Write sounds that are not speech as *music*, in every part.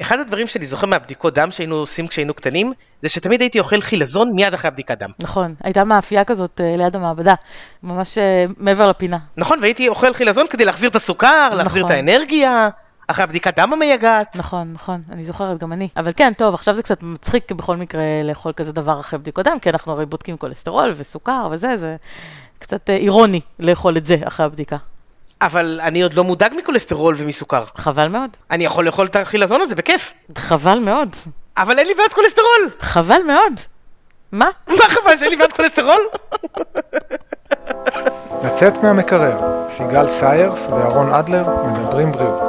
אחד הדברים שאני זוכר מהבדיקות דם שהיינו עושים כשהיינו קטנים, זה שתמיד הייתי אוכל חילזון מיד אחרי הבדיקת דם. נכון, הייתה מאפייה כזאת אה, ליד המעבדה, ממש אה, מעבר לפינה. נכון, והייתי אוכל חילזון כדי להחזיר את הסוכר, להחזיר את נכון. האנרגיה, אחרי הבדיקת דם המייגעת. נכון, נכון, אני זוכרת, גם אני. אבל כן, טוב, עכשיו זה קצת מצחיק בכל מקרה לאכול כזה דבר אחרי בדיקות דם, כי אנחנו הרי בודקים כולסטרול וסוכר וזה, זה קצת אה, אירוני לאכול את זה אחרי הבדיקה. אבל אני עוד לא מודאג מכולסטרול ומסוכר. חבל מאוד. אני יכול לאכול את החילזון הזה בכיף. חבל מאוד. אבל אין לי בעיית כולסטרול. חבל מאוד. מה? מה חבל שאין לי בעיית כולסטרול? לצאת מהמקרר, סיגל סיירס ואהרון אדלר מדברים בריאות.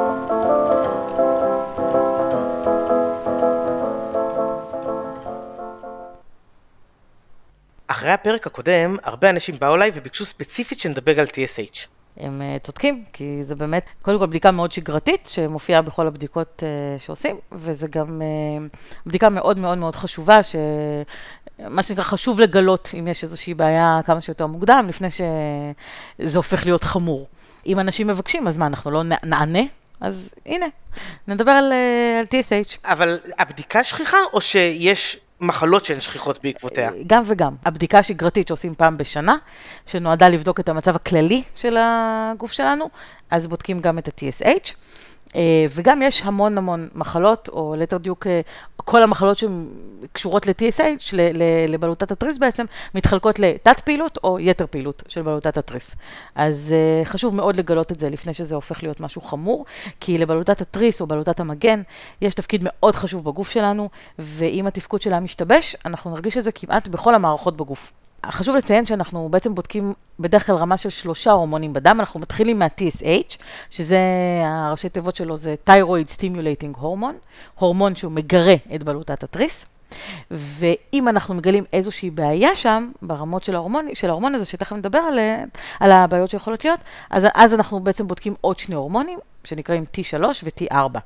אחרי הפרק הקודם, הרבה אנשים באו אליי וביקשו ספציפית שנדבר על TSH. הם uh, צודקים, כי זה באמת, קודם כל בדיקה מאוד שגרתית, שמופיעה בכל הבדיקות uh, שעושים, וזה גם uh, בדיקה מאוד מאוד מאוד חשובה, ש... מה שנקרא חשוב לגלות אם יש איזושהי בעיה כמה שיותר מוקדם, לפני שזה הופך להיות חמור. אם אנשים מבקשים, אז מה, אנחנו לא נענה? אז הנה, נדבר על, על TSH. אבל הבדיקה שכיחה או שיש מחלות שהן שכיחות בעקבותיה? גם וגם. הבדיקה השגרתית שעושים פעם בשנה, שנועדה לבדוק את המצב הכללי של הגוף שלנו, אז בודקים גם את ה-TSH. אה, וגם יש המון המון מחלות, או ליתר דיוק, אה, כל המחלות שקשורות ל-TSH, לבלוטת התריס בעצם, מתחלקות לתת פעילות או יתר פעילות של בלוטת התריס. אז אה, חשוב מאוד לגלות את זה לפני שזה הופך להיות משהו חמור, כי לבלוטת התריס או בלוטת המגן יש תפקיד מאוד חשוב בגוף שלנו, ואם התפקוד שלה משתבש, אנחנו נרגיש את זה כמעט בכל המערכות בגוף. חשוב לציין שאנחנו בעצם בודקים בדרך כלל רמה של שלושה הורמונים בדם, אנחנו מתחילים מה-TSH, שזה, הראשי תיבות שלו זה Thyroid Stimulating Hormone, הורמון שהוא מגרה את בלוטת התריס. ואם אנחנו מגלים איזושהי בעיה שם, ברמות של ההורמון, של ההורמון הזה, שתכף נדבר על, על הבעיות שיכולות להיות, אז, אז אנחנו בעצם בודקים עוד שני הורמונים, שנקראים T3 ו-T4,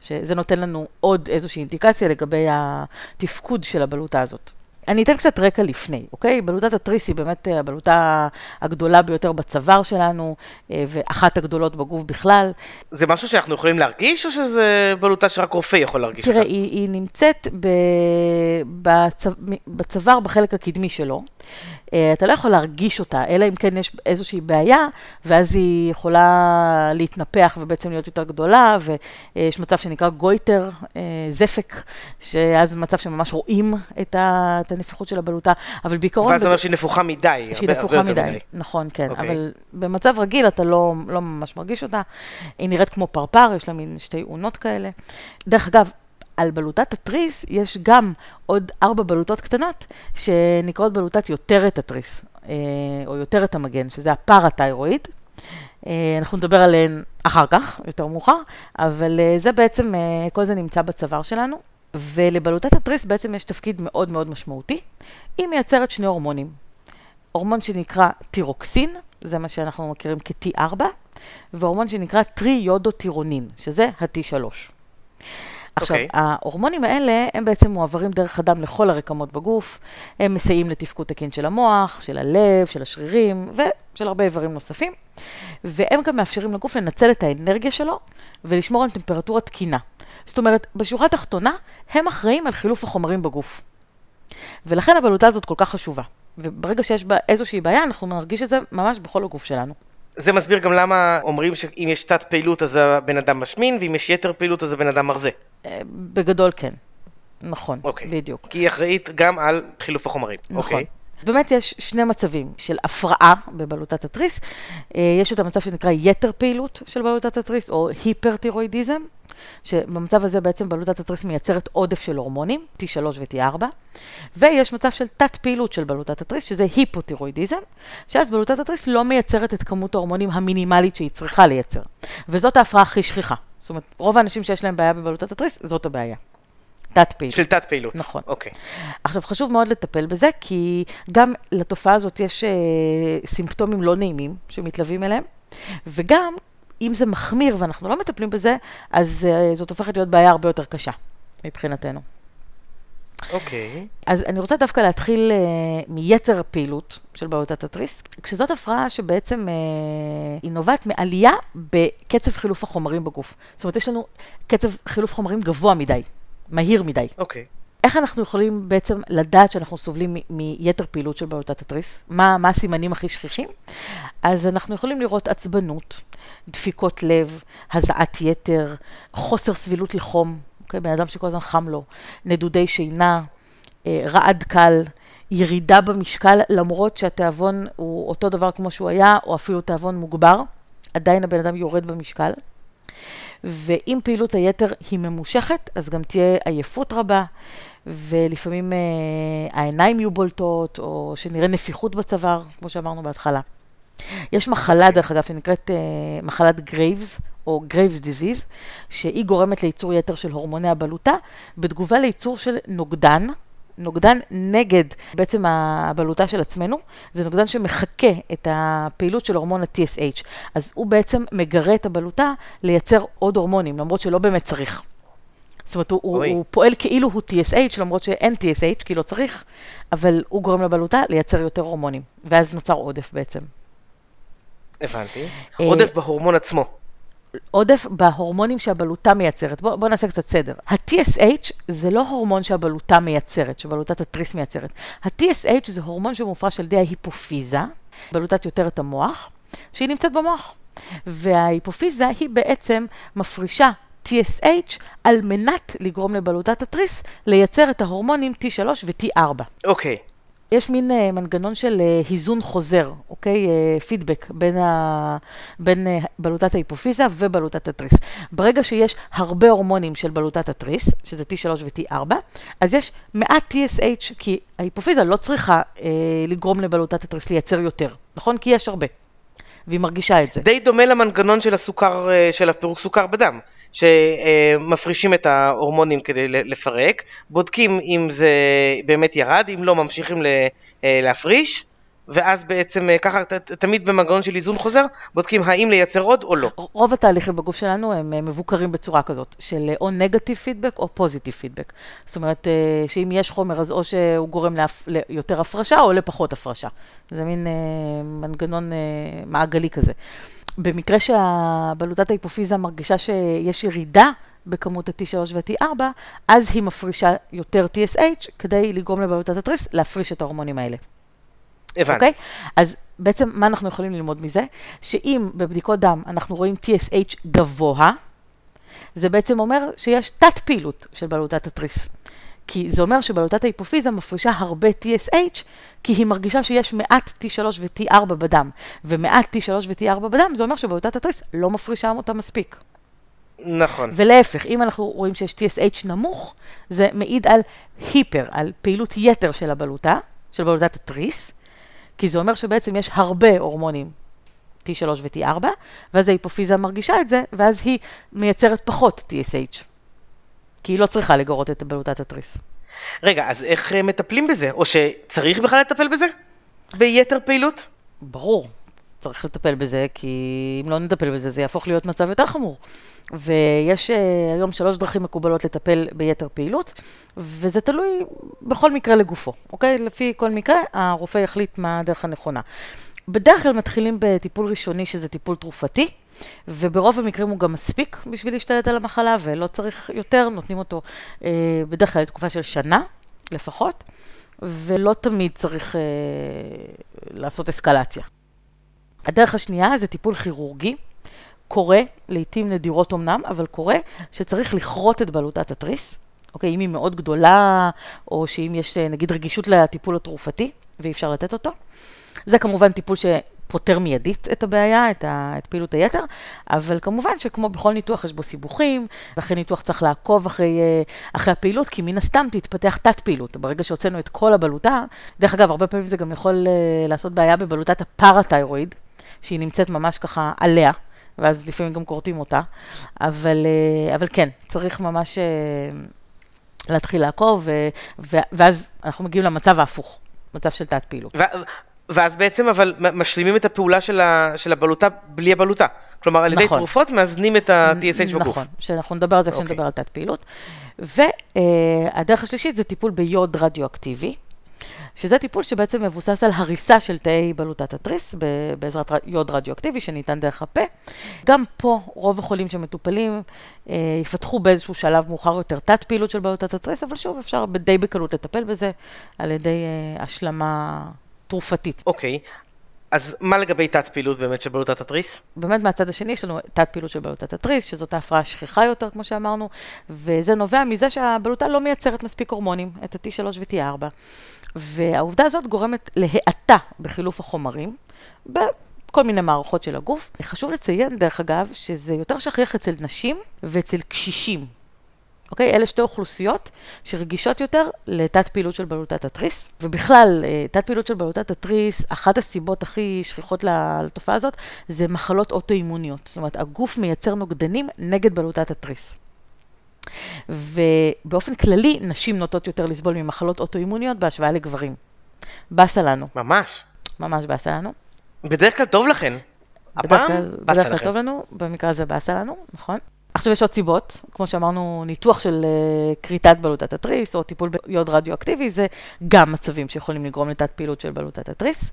שזה נותן לנו עוד איזושהי אינדיקציה לגבי התפקוד של הבלוטה הזאת. אני אתן קצת רקע לפני, אוקיי? בלוטת התריס היא באמת אה, הבלוטה הגדולה ביותר בצוואר שלנו, אה, ואחת הגדולות בגוף בכלל. זה משהו שאנחנו יכולים להרגיש, או שזה בלוטה שרק רופא יכול להרגיש תראה? היא, היא נמצאת ב, בצו, בצוואר בחלק הקדמי שלו. אה, אתה לא יכול להרגיש אותה, אלא אם כן יש איזושהי בעיה, ואז היא יכולה להתנפח ובעצם להיות יותר גדולה, ויש מצב שנקרא גויטר, זפק, שאז מצב שממש רואים את, ה, את הנפיחות של הבלוטה, אבל בעיקרון... ואז זה אומר שהיא נפוחה מדי, שהיא נפוחה יותר מדי. נכון, כן. אוקיי. אבל במצב רגיל אתה לא, לא ממש מרגיש אותה. היא נראית כמו פרפר, יש לה מין שתי אונות כאלה. דרך אגב, על בלוטת התריס יש גם עוד ארבע בלוטות קטנות שנקראות בלוטת יותרת התריס, אה, או יותרת המגן, שזה הפרתיירואיד. אה, אנחנו נדבר עליהן אחר כך, יותר מאוחר, אבל אה, זה בעצם, כל זה נמצא בצוואר שלנו. ולבלוטת התריס בעצם יש תפקיד מאוד מאוד משמעותי. היא מייצרת שני הורמונים. הורמון שנקרא טירוקסין, זה מה שאנחנו מכירים כ-T4, והורמון שנקרא טריודוטירונין, שזה ה-T3. עכשיו, אוקיי. okay. ההורמונים האלה, הם בעצם מועברים דרך הדם לכל הרקמות בגוף, הם מסייעים לתפקוד תקין של המוח, של הלב, של השרירים ושל הרבה איברים נוספים, והם גם מאפשרים לגוף לנצל את האנרגיה שלו ולשמור על טמפרטורה תקינה. זאת אומרת, בשורה התחתונה, הם אחראים על חילוף החומרים בגוף. ולכן הבלוטה הזאת כל כך חשובה. וברגע שיש בה איזושהי בעיה, אנחנו נרגיש את זה ממש בכל הגוף שלנו. זה מסביר גם למה אומרים שאם יש תת פעילות אז הבן אדם משמין, ואם יש יתר פעילות אז הבן אדם מרזה. אה, בגדול כן. נכון, אוקיי. בדיוק. כי היא אחראית גם על חילוף החומרים. נכון. אוקיי. באמת יש שני מצבים של הפרעה בבלוטת התריס. אה, יש את המצב שנקרא יתר פעילות של בלוטת התריס, או היפרטירואידיזם, שבמצב הזה בעצם בלוטת התריס מייצרת עודף של הורמונים, T3 ו-T4, ויש מצב של תת פעילות של בלוטת התריס, שזה היפותירואידיזם, שאז בלוטת התריס לא מייצרת את כמות ההורמונים המינימלית שהיא צריכה לייצר. וזאת ההפרעה הכי שכיחה. זאת אומרת, רוב האנשים שיש להם בעיה בבלוטת התריס, זאת הבעיה. תת פעילות. של תת פעילות. נכון. אוקיי. עכשיו, חשוב מאוד לטפל בזה, כי גם לתופעה הזאת יש אה, סימפטומים לא נעימים שמתלווים אליהם, וגם אם זה מחמיר ואנחנו לא מטפלים בזה, אז אה, זאת הופכת להיות בעיה הרבה יותר קשה מבחינתנו. אוקיי. אז אני רוצה דווקא להתחיל uh, מיתר פעילות של בלוטת התריס, כשזאת הפרעה שבעצם uh, היא נובעת מעלייה בקצב חילוף החומרים בגוף. זאת אומרת, יש לנו קצב חילוף חומרים גבוה מדי, מהיר מדי. אוקיי. איך אנחנו יכולים בעצם לדעת שאנחנו סובלים מיתר פעילות של בלוטת התריס? מה, מה הסימנים הכי שכיחים? אז אנחנו יכולים לראות עצבנות, דפיקות לב, הזעת יתר, חוסר סבילות לחום, אוקיי? בן אדם שכל הזמן חם לו, נדודי שינה, אה, רעד קל, ירידה במשקל, למרות שהתיאבון הוא אותו דבר כמו שהוא היה, או אפילו תיאבון מוגבר, עדיין הבן אדם יורד במשקל. ואם פעילות היתר היא ממושכת, אז גם תהיה עייפות רבה, ולפעמים אה, העיניים יהיו בולטות, או שנראה נפיחות בצוואר, כמו שאמרנו בהתחלה. יש מחלה, דרך אגב, שנקראת אה, מחלת גרייבס, או Graves' disease, שהיא גורמת לייצור יתר של הורמוני הבלוטה, בתגובה לייצור של נוגדן, נוגדן נגד בעצם הבלוטה של עצמנו, זה נוגדן שמחקה את הפעילות של הורמון ה-TSH. אז הוא בעצם מגרה את הבלוטה לייצר עוד הורמונים, למרות שלא באמת צריך. זאת אומרת, הוא, הוא, הוא פועל כאילו הוא TSH, למרות שאין TSH, כי לא צריך, אבל הוא גורם לבלוטה לייצר יותר הורמונים, ואז נוצר עודף בעצם. הבנתי. עודף בהורמון עצמו. עודף בהורמונים שהבלוטה מייצרת. בואו בוא נעשה קצת סדר. ה-TSH זה לא הורמון שהבלוטה מייצרת, שבלוטת התריס מייצרת. ה-TSH זה הורמון שמופרש על ידי ההיפופיזה, בלוטת יותרת המוח, שהיא נמצאת במוח. וההיפופיזה היא בעצם מפרישה TSH על מנת לגרום לבלוטת התריס לייצר את ההורמונים T3 ו-T4. אוקיי. יש מין uh, מנגנון של uh, היזון חוזר, אוקיי? Uh, פידבק בין, ה... בין uh, בלוטת ההיפופיזה ובלוטת התריס. ברגע שיש הרבה הורמונים של בלוטת התריס, שזה T3 ו-T4, אז יש מעט TSH, כי ההיפופיזה לא צריכה uh, לגרום לבלוטת התריס לייצר יותר, נכון? כי יש הרבה. והיא מרגישה את זה. די דומה למנגנון של הסוכר, של הפירוק סוכר בדם. שמפרישים את ההורמונים כדי לפרק, בודקים אם זה באמת ירד, אם לא ממשיכים להפריש, ואז בעצם ככה תמיד במנגנון של איזון חוזר, בודקים האם לייצר עוד או לא. רוב התהליכים בגוף שלנו הם מבוקרים בצורה כזאת, של או נגטיב פידבק או פוזיטיב פידבק. זאת אומרת, שאם יש חומר אז או שהוא גורם ליותר הפרשה או לפחות הפרשה. זה מין מנגנון מעגלי כזה. במקרה שהבלוטת ההיפופיזה מרגישה שיש ירידה בכמות ה-T3 וה-T4, אז היא מפרישה יותר TSH כדי לגרום לבלוטת התריס להפריש את ההורמונים האלה. הבנתי. אוקיי? Okay? אז בעצם מה אנחנו יכולים ללמוד מזה? שאם בבדיקות דם אנחנו רואים TSH גבוה, זה בעצם אומר שיש תת פעילות של בלוטת התריס. כי זה אומר שבלוטת ההיפופיזה מפרישה הרבה TSH, כי היא מרגישה שיש מעט T3 ו-T4 בדם. ומעט T3 ו-T4 בדם, זה אומר שבלוטת התריס לא מפרישה אותה מספיק. נכון. ולהפך, אם אנחנו רואים שיש TSH נמוך, זה מעיד על היפר, על פעילות יתר של הבלוטה, של בלוטת התריס, כי זה אומר שבעצם יש הרבה הורמונים, T3 ו-T4, ואז ההיפופיזה מרגישה את זה, ואז היא מייצרת פחות TSH. כי היא לא צריכה לגרות את בלוטת התריס. רגע, אז איך מטפלים בזה? או שצריך בכלל לטפל בזה? ביתר פעילות? ברור, צריך לטפל בזה, כי אם לא נטפל בזה, זה יהפוך להיות מצב יותר חמור. ויש היום שלוש דרכים מקובלות לטפל ביתר פעילות, וזה תלוי בכל מקרה לגופו, אוקיי? לפי כל מקרה, הרופא יחליט מה הדרך הנכונה. בדרך כלל מתחילים בטיפול ראשוני, שזה טיפול תרופתי, וברוב המקרים הוא גם מספיק בשביל להשתלט על המחלה, ולא צריך יותר, נותנים אותו אה, בדרך כלל לתקופה של שנה לפחות, ולא תמיד צריך אה, לעשות אסקלציה. הדרך השנייה זה טיפול כירורגי. קורה, לעתים נדירות אמנם, אבל קורה שצריך לכרות את בלוטת התריס, אוקיי, אם היא מאוד גדולה, או שאם יש נגיד רגישות לטיפול התרופתי, ואי אפשר לתת אותו. זה כמובן טיפול שפותר מיידית את הבעיה, את, ה, את פעילות היתר, אבל כמובן שכמו בכל ניתוח יש בו סיבוכים, ואחרי ניתוח צריך לעקוב אחרי, אחרי הפעילות, כי מן הסתם תתפתח תת פעילות. ברגע שהוצאנו את כל הבלוטה, דרך אגב, הרבה פעמים זה גם יכול לעשות בעיה בבלוטת הפרתיירואיד, שהיא נמצאת ממש ככה עליה. ואז לפעמים גם כורתים אותה, אבל, אבל כן, צריך ממש להתחיל לעקוב, ואז אנחנו מגיעים למצב ההפוך, מצב של תת פעילות. ואז בעצם אבל משלימים את הפעולה של, ה, של הבלוטה בלי הבלוטה. כלומר, על ידי נכון. תרופות מאזנים את ה-TSH בגוף. נכון, שאנחנו נדבר על זה אוקיי. כשנדבר על תת פעילות. והדרך השלישית זה טיפול ביוד רדיואקטיבי, שזה טיפול שבעצם מבוסס על הריסה של תאי בלוטת התריס בעזרת יוד רדיואקטיבי שניתן דרך הפה. גם פה רוב החולים שמטופלים אה, יפתחו באיזשהו שלב מאוחר יותר תת פעילות של בלוטת התריס, אבל שוב אפשר די בקלות לטפל בזה על ידי אה, השלמה תרופתית. אוקיי, אז מה לגבי תת פעילות באמת של בלוטת התריס? באמת מהצד השני יש לנו תת פעילות של בלוטת התריס, שזאת ההפרעה השכיחה יותר, כמו שאמרנו, וזה נובע מזה שהבלוטה לא מייצרת מספיק הורמונים, את ה-T3 ו-T4, והעובדה הזאת גורמת להאטה בחילוף החומרים, בכל מיני מערכות של הגוף. חשוב לציין, דרך אגב, שזה יותר שכיח אצל נשים ואצל קשישים. אוקיי? אלה שתי אוכלוסיות שרגישות יותר לתת פעילות של בלוטת התריס, ובכלל, אה, תת פעילות של בלוטת התריס, אחת הסיבות הכי שכיחות לתופעה הזאת, זה מחלות אוטואימוניות. זאת אומרת, הגוף מייצר נוגדנים נגד בלוטת התריס. ובאופן כללי, נשים נוטות יותר לסבול ממחלות אוטואימוניות בהשוואה לגברים. באסה לנו, ממש. ממש באסה לנו. בדרך כלל טוב לכן. בדרך הפעם, כלל, בדרך. טוב לנו, במקרה הזה באסה לנו, נכון. עכשיו יש עוד סיבות, כמו שאמרנו, ניתוח של אה, כריתת בלוטת התריס, או טיפול ביוד רדיואקטיבי, זה גם מצבים שיכולים לגרום לתת פעילות של בלוטת התריס.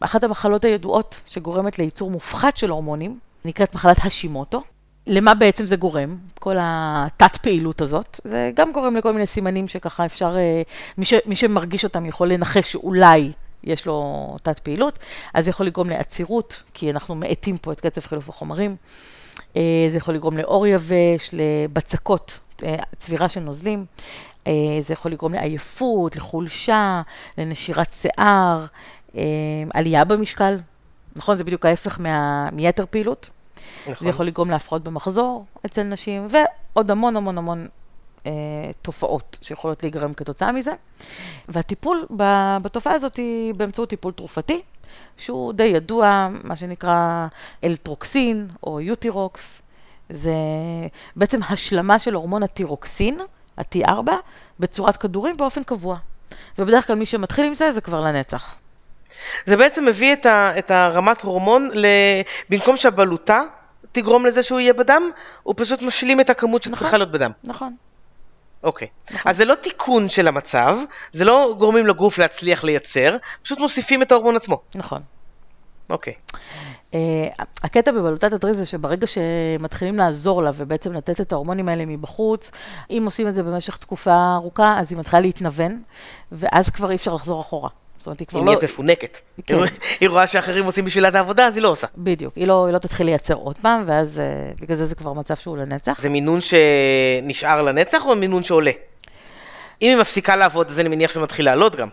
אחת המחלות הידועות שגורמת לייצור מופחת של הורמונים, נקראת מחלת השימוטו. למה בעצם זה גורם? כל התת פעילות הזאת, זה גם גורם לכל מיני סימנים שככה אפשר, אה, מי, ש, מי שמרגיש אותם יכול לנחש שאולי יש לו תת פעילות, אז זה יכול לגרום לעצירות, כי אנחנו מאטים פה את קצב חילוף החומרים. אה, זה יכול לגרום לאור יבש, לבצקות, אה, צבירה של נוזלים. אה, זה יכול לגרום לעייפות, לחולשה, לנשירת שיער, עלייה במשקל. נכון? זה בדיוק ההפך מה, מיתר פעילות. נכון. זה יכול לגרום להפרעות במחזור אצל נשים, ועוד המון המון המון אה, תופעות שיכולות להיגרם כתוצאה מזה. והטיפול ב- בתופעה הזאת היא באמצעות טיפול תרופתי, שהוא די ידוע, מה שנקרא אלטרוקסין או יוטירוקס. זה בעצם השלמה של הורמון הטירוקסין, ה-T4, בצורת כדורים באופן קבוע. ובדרך כלל מי שמתחיל עם זה, זה כבר לנצח. זה בעצם מביא את, ה, את הרמת הורמון, ל... במקום שהבלוטה תגרום לזה שהוא יהיה בדם, הוא פשוט משלים את הכמות שצריכה נכון. להיות בדם. נכון. אוקיי. נכון. אז זה לא תיקון של המצב, זה לא גורמים לגוף להצליח לייצר, פשוט מוסיפים את ההורמון עצמו. נכון. אוקיי. Uh, הקטע בבלוטת התריס זה שברגע שמתחילים לעזור לה ובעצם לתת את ההורמונים האלה מבחוץ, אם עושים את זה במשך תקופה ארוכה, אז היא מתחילה להתנוון, ואז כבר אי אפשר לחזור אחורה. זאת אומרת, היא כבר היא לא... נהיית מפונקת. כן. *laughs* היא רואה שאחרים עושים בשבילה את העבודה, אז היא לא עושה. בדיוק, היא לא, היא לא תתחיל לייצר עוד פעם, ואז uh, בגלל זה זה כבר מצב שהוא לנצח. זה מינון שנשאר לנצח או מינון שעולה? אם היא מפסיקה לעבוד, אז אני מניח שזה מתחיל לעלות גם.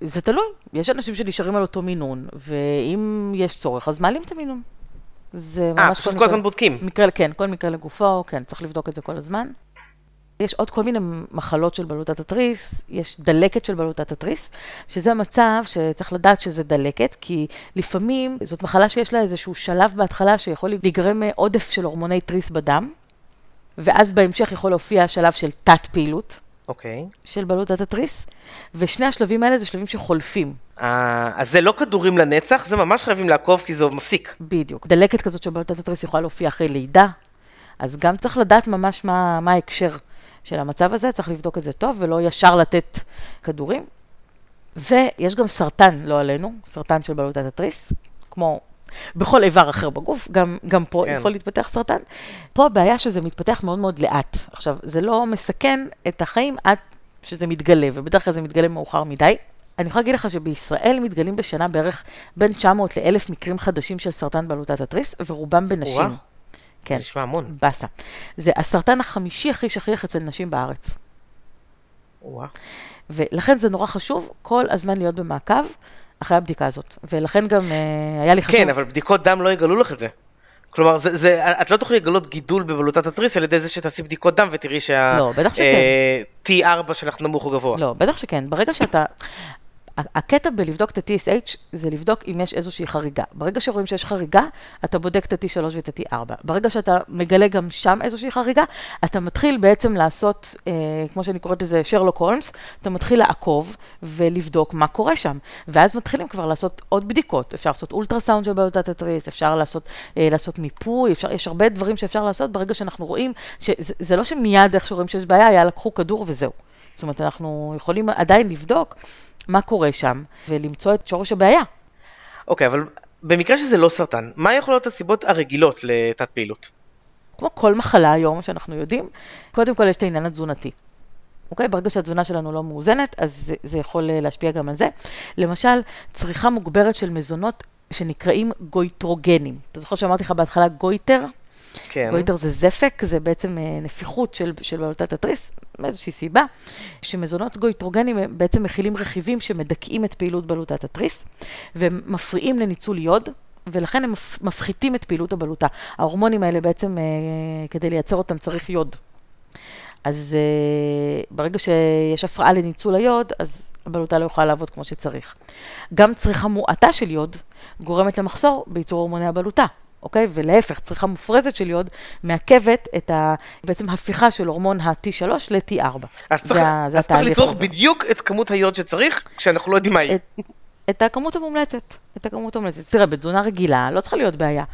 זה תלוי, יש אנשים שנשארים על אותו מינון, ואם יש צורך, אז מעלים את המינון. זה אה, ממש פשוט כל הזמן בודקים. מקרה, כן, כל מקרה לגופו, כן, צריך לבדוק את זה כל הזמן. יש עוד כל מיני מחלות של בלוטת התריס, יש דלקת של בלוטת התריס, שזה מצב שצריך לדעת שזה דלקת, כי לפעמים זאת מחלה שיש לה איזשהו שלב בהתחלה שיכול להיגרם עודף של הורמוני תריס בדם, ואז בהמשך יכול להופיע שלב של תת פעילות אוקיי. של בלוטת התריס, ושני השלבים האלה זה שלבים שחולפים. אה, אז זה לא כדורים לנצח, זה ממש חייבים לעקוב כי זה מפסיק. בדיוק. דלקת כזאת של בלוטת התריס יכולה להופיע אחרי לידה, אז גם צריך לדעת ממש מה, מה ההקשר של המצב הזה, צריך לבדוק את זה טוב ולא ישר לתת כדורים. ויש גם סרטן, לא עלינו, סרטן של בלוטת התריס, כמו בכל איבר אחר בגוף, גם, גם פה כן. יכול להתפתח סרטן. פה הבעיה שזה מתפתח מאוד מאוד לאט. עכשיו, זה לא מסכן את החיים עד שזה מתגלה, ובדרך כלל זה מתגלה מאוחר מדי. אני יכולה להגיד לך שבישראל מתגלים בשנה בערך בין 900 ל-1,000 מקרים חדשים של סרטן בלוטת התריס, ורובם בנשים. וואו. כן, זה נשמע המון. באסה. זה הסרטן החמישי הכי שכיח אצל נשים בארץ. וואו. ולכן זה נורא חשוב כל הזמן להיות במעקב אחרי הבדיקה הזאת. ולכן גם אה, היה לי חשוב... כן, אבל בדיקות דם לא יגלו לך את זה. כלומר, זה, זה, את לא תוכלי לגלות גידול בבלוטת התריס על ידי זה שתעשי בדיקות דם ותראי שה... לא, בטח שכן. אה, T4 שלך נמוך או גבוה. לא, בטח שכן. ברגע שאתה... הקטע בלבדוק את ה-TSH זה לבדוק אם יש איזושהי חריגה. ברגע שרואים שיש חריגה, אתה בודק את ה-T3 ואת ה-T4. ברגע שאתה מגלה גם שם איזושהי חריגה, אתה מתחיל בעצם לעשות, אה, כמו שאני קוראת לזה, שרלוק הולמס, אתה מתחיל לעקוב ולבדוק מה קורה שם. ואז מתחילים כבר לעשות עוד בדיקות. אפשר לעשות אולטרסאונד של בעיות התריס, אפשר לעשות, אה, לעשות מיפוי, אפשר, יש הרבה דברים שאפשר לעשות ברגע שאנחנו רואים, שזה לא שמיד איך שרואים שיש בעיה, היה לקחו כדור וזהו. זאת אומרת, אנחנו יכולים עדיין לבדוק מה קורה שם ולמצוא את שורש הבעיה. אוקיי, okay, אבל במקרה שזה לא סרטן, מה יכולות להיות הסיבות הרגילות לתת פעילות? כמו כל מחלה היום שאנחנו יודעים, קודם כל יש את העניין התזונתי. אוקיי? ברגע שהתזונה שלנו לא מאוזנת, אז זה, זה יכול אה, להשפיע גם על זה. למשל, צריכה מוגברת של מזונות שנקראים גויטרוגנים. אתה זוכר שאמרתי לך בהתחלה גויטר? כן. גויטר זה זפק, זה בעצם אה, נפיחות של, של בלוטת התריס, מאיזושהי סיבה, שמזונות גויטרוגנים בעצם מכילים רכיבים שמדכאים את פעילות בלוטת התריס, ומפריעים לניצול יוד, ולכן הם מפחיתים את פעילות הבלוטה. ההורמונים האלה בעצם, אה, כדי לייצר אותם צריך יוד. אז uh, ברגע שיש הפרעה לניצול היוד, אז הבלוטה לא יכולה לעבוד כמו שצריך. גם צריכה מועטה של יוד גורמת למחסור בייצור הורמוני הבלוטה. אוקיי? ולהפך, צריכה מופרזת של יוד מעכבת את ה... בעצם הפיכה של הורמון ה-T3 ל-T4. אז צריך, אז צריך לצרוך בדיוק את כמות היוד שצריך, כשאנחנו לא יודעים מה היא. את, את הכמות המומלצת, את הכמות המומלצת. תראה, בתזונה רגילה לא צריכה להיות בעיה.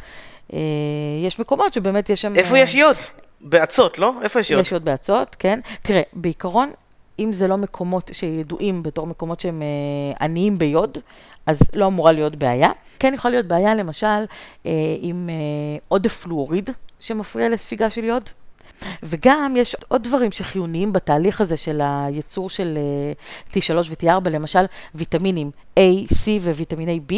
אה, יש מקומות שבאמת יש שם... איפה אה, יש יוד? באצות, לא? איפה יש יוד? יש יוד באצות, כן. תראה, בעיקרון, אם זה לא מקומות שידועים בתור מקומות שהם אה, עניים ביוד, אז לא אמורה להיות בעיה. כן יכולה להיות בעיה, למשל, אה, עם אה, עודף פלואוריד שמפריע לספיגה של יוד. וגם יש עוד דברים שחיוניים בתהליך הזה של הייצור של T3 ו-T4, למשל ויטמינים A, C וויטמיני B,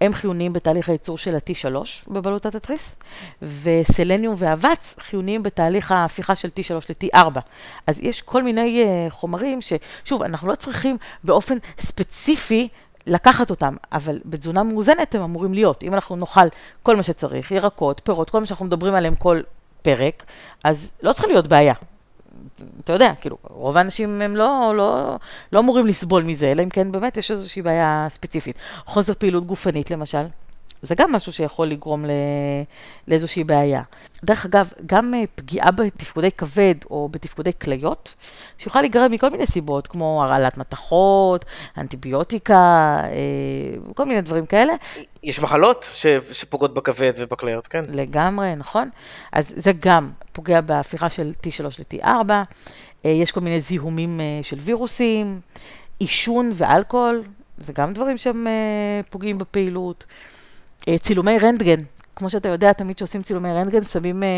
הם חיוניים בתהליך הייצור של ה-T3 בבלוטת התריס, וסלניום ואבץ חיוניים בתהליך ההפיכה של T3 ל-T4. אז יש כל מיני חומרים ששוב, אנחנו לא צריכים באופן ספציפי לקחת אותם, אבל בתזונה מאוזנת הם אמורים להיות. אם אנחנו נאכל כל מה שצריך, ירקות, פירות, כל מה שאנחנו מדברים עליהם כל פרק, אז לא צריכה להיות בעיה. אתה יודע, כאילו, רוב האנשים הם לא, לא, לא אמורים לסבול מזה, אלא אם כן באמת יש איזושהי בעיה ספציפית. חוסר פעילות גופנית למשל, זה גם משהו שיכול לגרום לאיזושהי בעיה. דרך אגב, גם אה, פגיעה בתפקודי כבד או בתפקודי כליות, שיכולה להיגרם מכל מיני סיבות, כמו הרעלת מתכות, אנטיביוטיקה, אה, כל מיני דברים כאלה. יש מחלות שפוגעות בכבד ובכליות, כן? לגמרי, נכון. אז זה גם פוגע בהפיכה של T3 ל-T4, אה, יש כל מיני זיהומים של וירוסים, עישון ואלכוהול, זה גם דברים שהם פוגעים בפעילות. אה, צילומי רנטגן. כמו שאתה יודע, תמיד כשעושים צילומי רנטגן, שמים אה,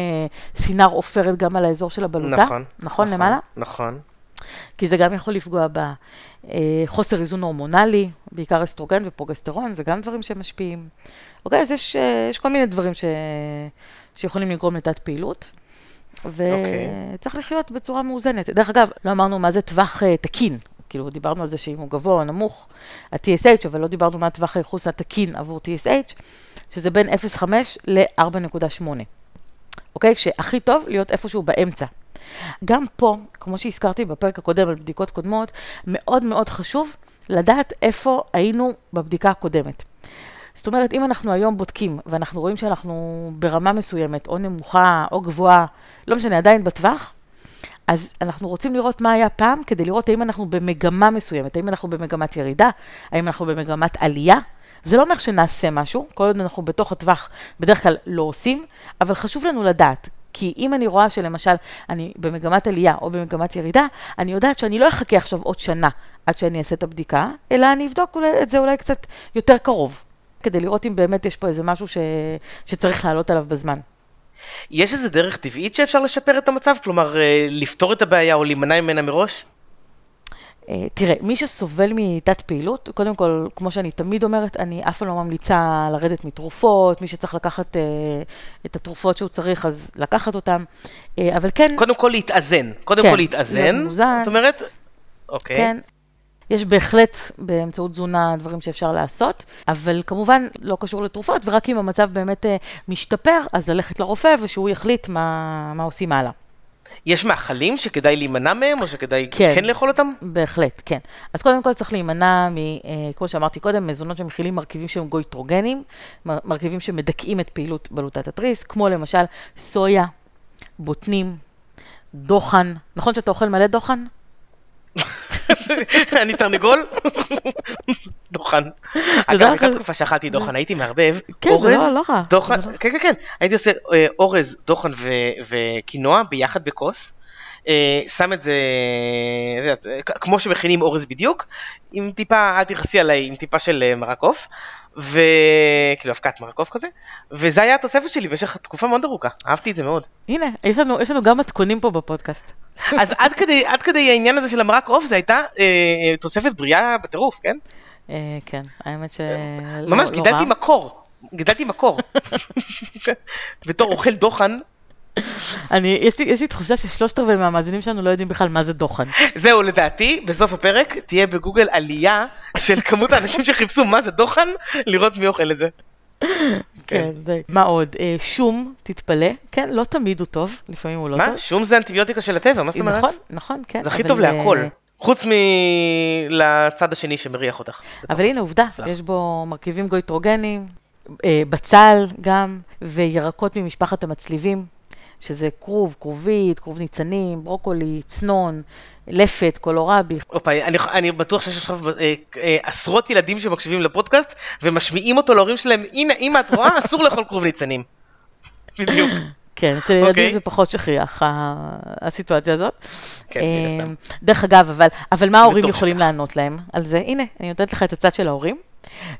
סינר עופרת גם על האזור של הבלוטה. נכון. נכון, למעלה? נכון. כי זה גם יכול לפגוע בחוסר אה, איזון הורמונלי, בעיקר אסטרוגן ופרוגסטרון, זה גם דברים שמשפיעים. אוקיי, אז יש, יש כל מיני דברים ש, שיכולים לגרום לתת פעילות. וצריך okay. לחיות בצורה מאוזנת. דרך אגב, לא אמרנו מה זה טווח תקין, כאילו דיברנו על זה שאם הוא גבוה או נמוך, ה-TSH, אבל לא דיברנו מה טווח הייחוס התקין עבור TSH, שזה בין 0.5 ל-4.8. אוקיי? שהכי טוב להיות איפשהו באמצע. גם פה, כמו שהזכרתי בפרק הקודם על בדיקות קודמות, מאוד מאוד חשוב לדעת איפה היינו בבדיקה הקודמת. זאת אומרת, אם אנחנו היום בודקים ואנחנו רואים שאנחנו ברמה מסוימת, או נמוכה או גבוהה, לא משנה, עדיין בטווח, אז אנחנו רוצים לראות מה היה פעם, כדי לראות האם אנחנו במגמה מסוימת, האם אנחנו במגמת ירידה, האם אנחנו במגמת עלייה. זה לא אומר שנעשה משהו, כל עוד אנחנו בתוך הטווח, בדרך כלל לא עושים, אבל חשוב לנו לדעת. כי אם אני רואה שלמשל אני במגמת עלייה או במגמת ירידה, אני יודעת שאני לא אחכה עכשיו עוד שנה עד שאני אעשה את הבדיקה, אלא אני אבדוק את זה אולי קצת יותר קרוב, כדי לראות אם באמת יש פה איזה משהו ש... שצריך לעלות עליו בזמן. יש איזה דרך טבעית שאפשר לשפר את המצב? כלומר, אה, לפתור את הבעיה או להימנע ממנה מראש? אה, תראה, מי שסובל מתת פעילות, קודם כל, כמו שאני תמיד אומרת, אני אף פעם לא ממליצה לרדת מתרופות, מי שצריך לקחת אה, את התרופות שהוא צריך, אז לקחת אותן, אה, אבל כן... קודם כל להתאזן, קודם כן, כל להתאזן, זאת אומרת, אוקיי. כן, יש בהחלט באמצעות תזונה דברים שאפשר לעשות, אבל כמובן לא קשור לתרופות, ורק אם המצב באמת uh, משתפר, אז ללכת לרופא ושהוא יחליט מה, מה עושים הלאה. יש מאכלים שכדאי להימנע מהם, או שכדאי כן. כן לאכול אותם? בהחלט, כן. אז קודם כל צריך להימנע, מ, אה, כמו שאמרתי קודם, מזונות שמכילים מרכיבים שהם גויטרוגנים, מר- מרכיבים שמדכאים את פעילות בלוטת התריס, כמו למשל סויה, בוטנים, דוחן. נכון שאתה אוכל מלא דוחן? *laughs* אני תרנגול? דוחן. אגב, הייתה תקופה שאכלתי דוחן, הייתי מערבב. כן, זה לא- לא רע. דוחן, לא- כן, כן, כן. הייתי עושה אה, אורז, דוחן וקינוע ביחד בכוס. אה, שם את זה, אה, כמו שמכינים אורז בדיוק, עם טיפה, אל תכעסי עליי, עם טיפה של מרק עוף. וכאילו אבקת מרק עוף כזה, וזה היה התוספת שלי במשך תקופה מאוד ארוכה, אהבתי את זה מאוד. הנה, יש לנו, יש לנו גם מתכונים פה בפודקאסט. *laughs* אז עד כדי, עד כדי העניין הזה של המרק עוף, זה הייתה אה, תוספת בריאה בטירוף, כן? אה, כן, האמת ש... ממש, לא- לא גידלתי רע. מקור. גידלתי מקור. *laughs* בתור אוכל דוחן. אני, יש לי, יש לי תחושה ששלושת רבעי מהמאזינים שלנו לא יודעים בכלל מה זה דוחן. זהו, לדעתי, בסוף הפרק תהיה בגוגל עלייה של כמות האנשים שחיפשו מה זה דוחן, לראות מי אוכל את זה. כן, זה... מה עוד? אה, שום, תתפלא, כן, לא תמיד הוא טוב, לפעמים הוא לא מה? טוב. שום זה אנטיביוטיקה של הטבע, מה זאת אומרת? נכון, נכון, כן. זה הכי טוב אה, להכל. חוץ מלצד השני שמריח אותך. אבל הנה עובדה. יש בו מרכיבים גויטרוגנים, אה, בצל גם, וירקות ממשפחת המצליבים, שזה כרוב, כרובית, כרוב ניצנים, ברוקולי, צנון, לפת, קולורבי. הופה, אני, אני בטוח שיש עכשיו אה, אה, עשרות ילדים שמקשיבים לפודקאסט ומשמיעים אותו להורים שלהם, הנה, אמא, את רואה? אסור לאכול כרוב ניצנים. *laughs* בדיוק. כן, אצל ילדים אוקיי. זה פחות שכיח, הסיטואציה הזאת. כן, אה. דרך אגב, אבל, אבל מה ההורים יכולים. לענות להם על זה? הנה, אני נותנת לך את הצד של ההורים,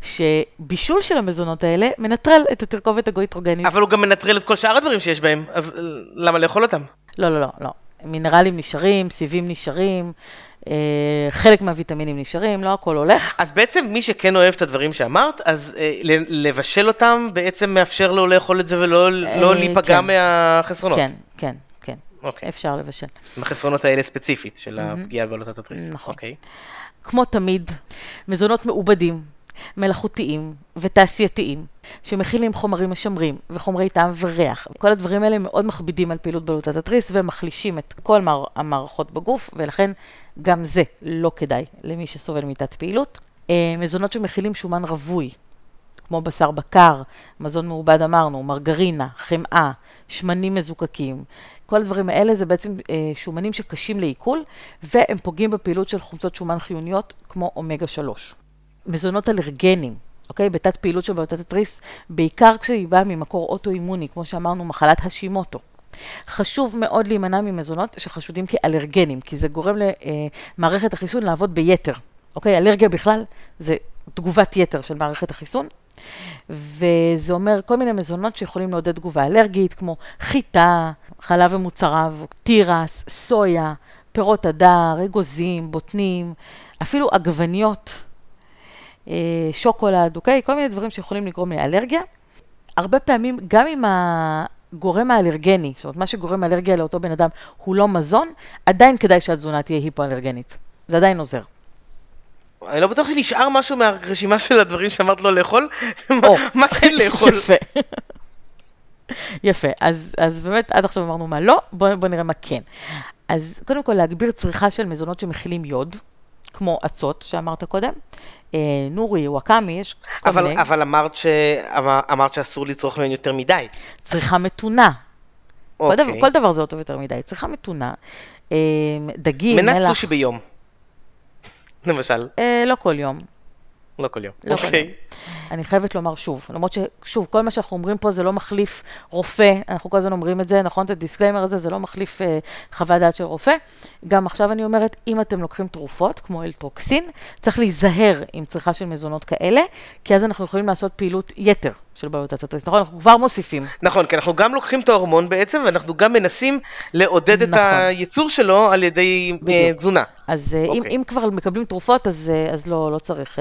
שבישול של המזונות האלה מנטרל את התרכובת הגויטרוגנית. אבל הוא גם מנטרל את כל שאר הדברים שיש בהם, אז למה לאכול אותם? לא, לא, לא, לא. מינרלים נשארים, סיבים נשארים, אה, חלק מהוויטמינים נשארים, לא הכל הולך. אז בעצם מי שכן אוהב את הדברים שאמרת, אז אה, לבשל אותם בעצם מאפשר לו לאכול את זה ולא לא אה, להיפגע כן. מהחסרונות. כן, כן, כן, אוקיי. אפשר לבשל. מהחסרונות האלה ספציפית של הפגיעה בעולת התריס. נכון. אוקיי. כמו תמיד, מזונות מעובדים, מלאכותיים ותעשייתיים, שמכילים חומרים משמרים וחומרי טעם וריח. כל הדברים האלה מאוד מכבידים על פעילות בלוטת התריס ומחלישים את כל מער- המערכות בגוף, ולכן גם זה לא כדאי למי שסובל מתת פעילות. אה, מזונות שמכילים שומן רווי, כמו בשר בקר, מזון מעובד אמרנו, מרגרינה, חמאה, שמנים מזוקקים. כל הדברים האלה זה בעצם אה, שומנים שקשים לעיכול, והם פוגעים בפעילות של חומצות שומן חיוניות, כמו אומגה 3. מזונות אלרגנים, אוקיי? בתת פעילות של בעיות התריס, בעיקר כשהיא באה ממקור אוטואימוני, כמו שאמרנו, מחלת השימוטו. חשוב מאוד להימנע ממזונות שחשודים כאלרגנים, כי זה גורם למערכת החיסון לעבוד ביתר. אוקיי? אלרגיה בכלל זה תגובת יתר של מערכת החיסון, וזה אומר כל מיני מזונות שיכולים לעודד תגובה אלרגית, כמו חיטה, חלב ומוצריו, תירס, סויה, פירות הדר, אגוזים, בוטנים, אפילו עגבניות, שוקולד, אוקיי? כל מיני דברים שיכולים לגרום לאלרגיה. הרבה פעמים, גם אם הגורם האלרגני, זאת אומרת, מה שגורם אלרגיה לאותו בן אדם הוא לא מזון, עדיין כדאי שהתזונה תהיה היפואלרגנית. זה עדיין עוזר. אני לא בטוח שנשאר משהו מהרשימה של הדברים שאמרת לא לאכול. מה- כן *laughs* לאכול? יפה. יפה, אז, אז באמת עד עכשיו אמרנו מה לא, בואו בוא נראה מה כן. אז קודם כל להגביר צריכה של מזונות שמכילים יוד, כמו אצות שאמרת קודם, אה, נורי, וואקאמי, יש כל אבל, מיני. אבל אמרת, ש... אמר- אמרת שאסור לצרוך מהן יותר מדי. צריכה מתונה, כל, אוקיי. דבר, כל דבר זה לא טוב יותר מדי, צריכה מתונה, אה, דגים, מנת מלח, סושי ביום. למשל, אה, לא כל יום. לא כל יום. לא כל אוקיי. יום. אני חייבת לומר שוב, למרות ששוב, כל מה שאנחנו אומרים פה זה לא מחליף רופא, אנחנו כל הזמן אומרים את זה, נכון? את הדיסקליימר הזה, זה לא מחליף אה, חוות דעת של רופא. גם עכשיו אני אומרת, אם אתם לוקחים תרופות, כמו אלטרוקסין, צריך להיזהר עם צריכה של מזונות כאלה, כי אז אנחנו יכולים לעשות פעילות יתר של בעיות הצטריס, נכון? אנחנו כבר מוסיפים. נכון, כי אנחנו גם לוקחים את ההורמון בעצם, ואנחנו גם מנסים לעודד את נכון. הייצור שלו על ידי אה, בדיוק. תזונה. אז אה, אם, אוקיי. אם כבר מקבלים תרופות, אז, אה, אז לא, לא צריך,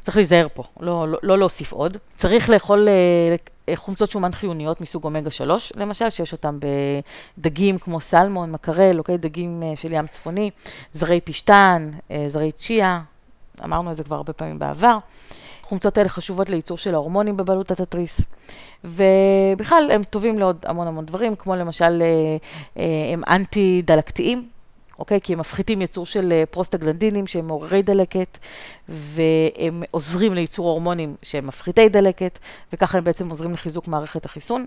צריך להיזהר פה, לא, לא, לא להוסיף עוד. צריך לאכול אה, חומצות שומן חיוניות מסוג אומגה 3, למשל, שיש אותם בדגים כמו סלמון, מקרל, אוקיי, דגים אה, של ים צפוני, זרי פשטן, אה, זרי צ'יה, אמרנו את זה כבר הרבה פעמים בעבר. החומצות האלה חשובות לייצור של ההורמונים בבלוטת התריס, ובכלל הם טובים לעוד המון המון דברים, כמו למשל הם אנטי-דלקתיים, אוקיי? כי הם מפחיתים ייצור של פרוסטגלנדינים שהם מעוררי דלקת, והם עוזרים לייצור הורמונים שהם מפחיתי דלקת, וככה הם בעצם עוזרים לחיזוק מערכת החיסון.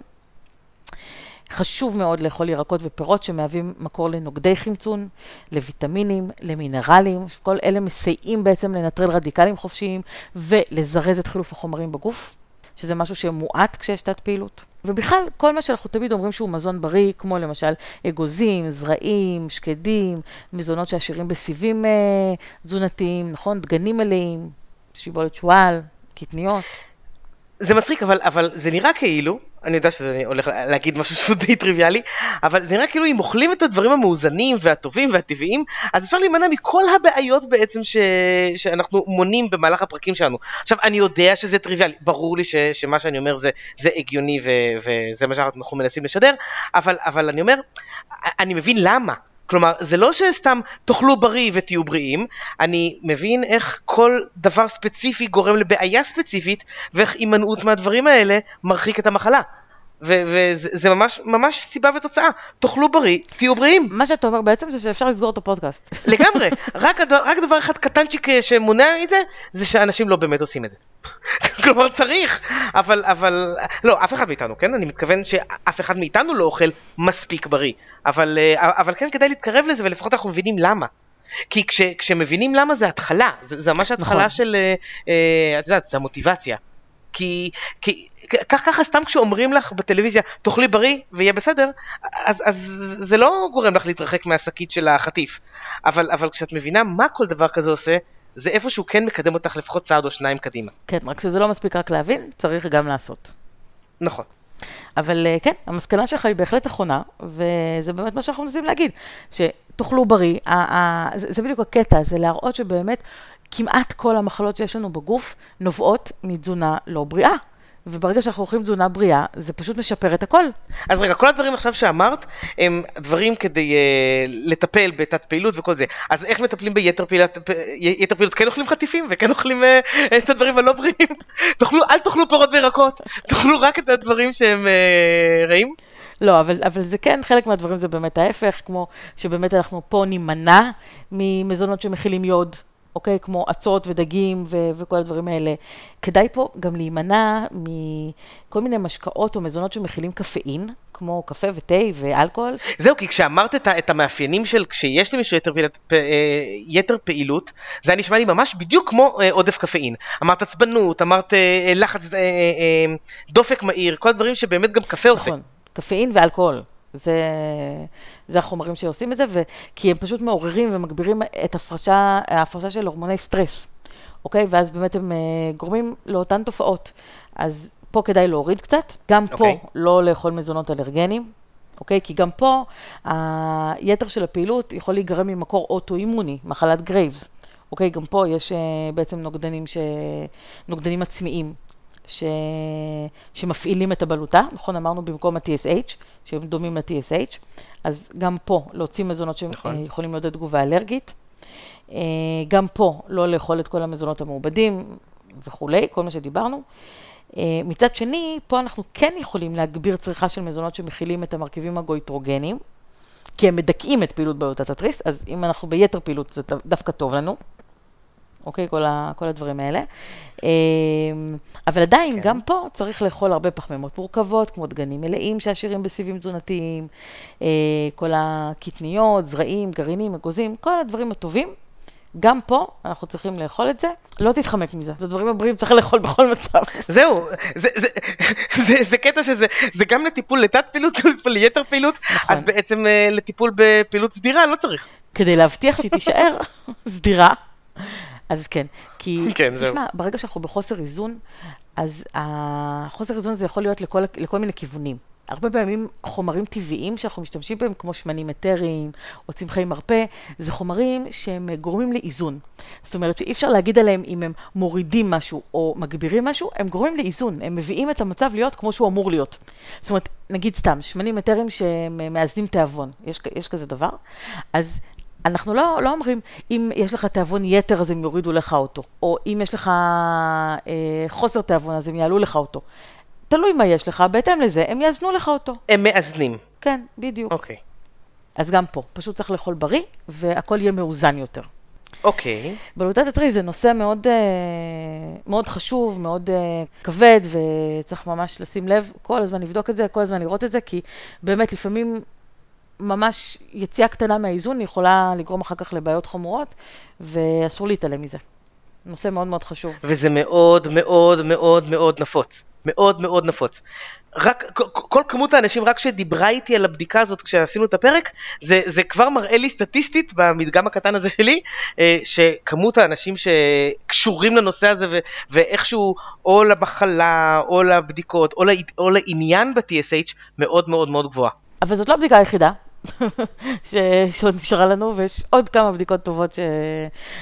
חשוב מאוד לאכול ירקות ופירות שמהווים מקור לנוגדי חמצון, לויטמינים, למינרלים, כל אלה מסייעים בעצם לנטרל רדיקלים חופשיים ולזרז את חילוף החומרים בגוף, שזה משהו שמועט כשיש תת פעילות. ובכלל, כל מה שאנחנו תמיד אומרים שהוא מזון בריא, כמו למשל אגוזים, זרעים, שקדים, מזונות שעשירים בסיבים אה, תזונתיים, נכון? דגנים מלאים, שיבולת שועל, קטניות. זה מצחיק, אבל, אבל זה נראה כאילו, אני יודע שזה הולך להגיד משהו שהוא די טריוויאלי, אבל זה נראה כאילו אם אוכלים את הדברים המאוזנים והטובים והטבעיים, אז אפשר להימנע מכל הבעיות בעצם ש... שאנחנו מונים במהלך הפרקים שלנו. עכשיו, אני יודע שזה טריוויאלי, ברור לי ש... שמה שאני אומר זה, זה הגיוני ו... וזה מה שאנחנו מנסים לשדר, אבל, אבל אני אומר, אני מבין למה. כלומר, זה לא שסתם תאכלו בריא ותהיו בריאים, אני מבין איך כל דבר ספציפי גורם לבעיה ספציפית, ואיך הימנעות מהדברים האלה מרחיק את המחלה. וזה ממש, ממש סיבה ותוצאה. תאכלו בריא, תהיו בריאים. מה שאתה אומר בעצם זה שאפשר לסגור את הפודקאסט. לגמרי. *laughs* רק, רק דבר אחד קטנצ'יק אה, שמונע את זה, זה שאנשים לא באמת עושים את זה. *laughs* כלומר צריך, אבל, אבל, לא, אף אחד מאיתנו, כן? אני מתכוון שאף אחד מאיתנו לא אוכל מספיק בריא. אבל, אה, אבל כן כדאי להתקרב לזה, ולפחות אנחנו מבינים למה. כי כש, כשמבינים למה זה התחלה, זה, זה ממש התחלה נכון. של, אה, את יודעת, זה המוטיבציה. כי, כי ככה סתם כשאומרים לך בטלוויזיה, תאכלי בריא ויהיה בסדר, אז, אז זה לא גורם לך להתרחק מהשקית של החטיף. אבל, אבל כשאת מבינה מה כל דבר כזה עושה, זה איפשהו כן מקדם אותך לפחות צעד או שניים קדימה. כן, רק שזה לא מספיק רק להבין, צריך גם לעשות. נכון. אבל אה, כן, המסקנה שלך היא בהחלט נכונה, וזה באמת מה שאנחנו מנסים להגיד, שתאכלו בריא, זה בדיוק הקטע, זה להראות שבאמת כמעט כל המחלות שיש לנו בגוף נובעות מתזונה לא בריאה. וברגע שאנחנו אוכלים תזונה בריאה, זה פשוט משפר את הכל. אז רגע, כל הדברים עכשיו שאמרת, הם דברים כדי uh, לטפל בתת פעילות וכל זה. אז איך מטפלים ביתר פעילות, יתר פעילות, כן אוכלים חטיפים וכן אוכלים uh, את הדברים הלא בריאים? *laughs* תאכלו, אל תאכלו פירות וירקות, *laughs* תאכלו רק את הדברים שהם uh, רעים. לא, אבל, אבל זה כן, חלק מהדברים זה באמת ההפך, כמו שבאמת אנחנו פה נימנע ממזונות שמכילים יוד. אוקיי? כמו אצות ודגים ו- וכל הדברים האלה. כדאי פה גם להימנע מכל מיני משקאות או מזונות שמכילים קפאין, כמו קפה ותה ואלכוהול. זהו, כי כשאמרת את, את המאפיינים של כשיש למישהו יתר, פעילות, פ, אה, יתר פעילות, זה היה נשמע לי ממש בדיוק כמו אה, עודף קפאין. אמרת עצבנות, אמרת אה, לחץ, דופק מהיר, כל הדברים שבאמת גם קפה עושה. נכון, קפאין ואלכוהול. זה, זה החומרים שעושים את זה, ו, כי הם פשוט מעוררים ומגבירים את הפרשה, ההפרשה של הורמוני סטרס, אוקיי? ואז באמת הם uh, גורמים לאותן תופעות. אז פה כדאי להוריד קצת, גם פה אוקיי. לא לאכול מזונות אלרגניים, אוקיי? כי גם פה היתר של הפעילות יכול להיגרם ממקור אוטואימוני, מחלת גרייבס. אוקיי? גם פה יש uh, בעצם נוגדנים, ש... נוגדנים עצמיים ש... שמפעילים את הבלוטה, נכון? אמרנו במקום ה-TSH, שהם דומים ל-TSH, אז גם פה להוציא מזונות שיכולים נכון. לעודד תגובה אלרגית. אה, גם פה לא לאכול את כל המזונות המעובדים וכולי, כל מה שדיברנו. אה, מצד שני, פה אנחנו כן יכולים להגביר צריכה של מזונות שמכילים את המרכיבים הגויטרוגנים, כי הם מדכאים את פעילות בלוטת התריס, אז אם אנחנו ביתר פעילות זה דווקא טוב לנו. אוקיי? כל, ה, כל הדברים האלה. אמ, אבל עדיין, כן. גם פה צריך לאכול הרבה פחמימות מורכבות, כמו דגנים מלאים שעשירים בסיבים תזונתיים, אה, כל הקטניות, זרעים, גרעינים, אגוזים, כל הדברים הטובים. גם פה אנחנו צריכים לאכול את זה, לא תתחמק מזה, זה דברים הבריאים צריך לאכול בכל מצב. *laughs* זהו, זה, זה, זה, זה קטע שזה זה גם לטיפול לתת פעילות, ליתר פעילות, נכון. אז בעצם אה, לטיפול בפעילות סדירה לא צריך. כדי להבטיח שהיא תישאר *laughs* סדירה, אז כן, כי, *laughs* כן, תשמע, ברגע שאנחנו בחוסר איזון, אז החוסר איזון הזה יכול להיות לכל, לכל מיני כיוונים. הרבה פעמים חומרים טבעיים שאנחנו משתמשים בהם, כמו שמנים אתריים או צמחי מרפא, זה חומרים שהם גורמים לאיזון. זאת אומרת שאי אפשר להגיד עליהם אם הם מורידים משהו או מגבירים משהו, הם גורמים לאיזון, הם מביאים את המצב להיות כמו שהוא אמור להיות. זאת אומרת, נגיד סתם, שמנים אתריים שמאזנים תיאבון, יש, יש כזה דבר, אז אנחנו לא, לא אומרים, אם יש לך תיאבון יתר אז הם יורידו לך אותו, או אם יש לך אה, חוסר תיאבון אז הם יעלו לך אותו. תלוי מה יש לך, בהתאם לזה הם יאזנו לך אותו. הם מאזנים. כן, בדיוק. אוקיי. אז גם פה, פשוט צריך לאכול בריא, והכל יהיה מאוזן יותר. אוקיי. בלוטת הטרי זה נושא מאוד, אה, מאוד חשוב, מאוד אה, כבד, וצריך ממש לשים לב, כל הזמן לבדוק את זה, כל הזמן לראות את זה, כי באמת לפעמים ממש יציאה קטנה מהאיזון יכולה לגרום אחר כך לבעיות חמורות, ואסור להתעלם מזה. נושא מאוד מאוד חשוב. וזה מאוד מאוד מאוד מאוד נפוץ. מאוד מאוד נפוץ. רק, כל, כל כמות האנשים רק שדיברה איתי על הבדיקה הזאת כשעשינו את הפרק, זה, זה כבר מראה לי סטטיסטית במדגם הקטן הזה שלי, אה, שכמות האנשים שקשורים לנושא הזה ו, ואיכשהו או למחלה או לבדיקות או, לה, או לעניין ב-TSH מאוד מאוד מאוד גבוהה. אבל זאת לא הבדיקה היחידה. ש... שעוד נשארה לנו, ויש עוד כמה בדיקות טובות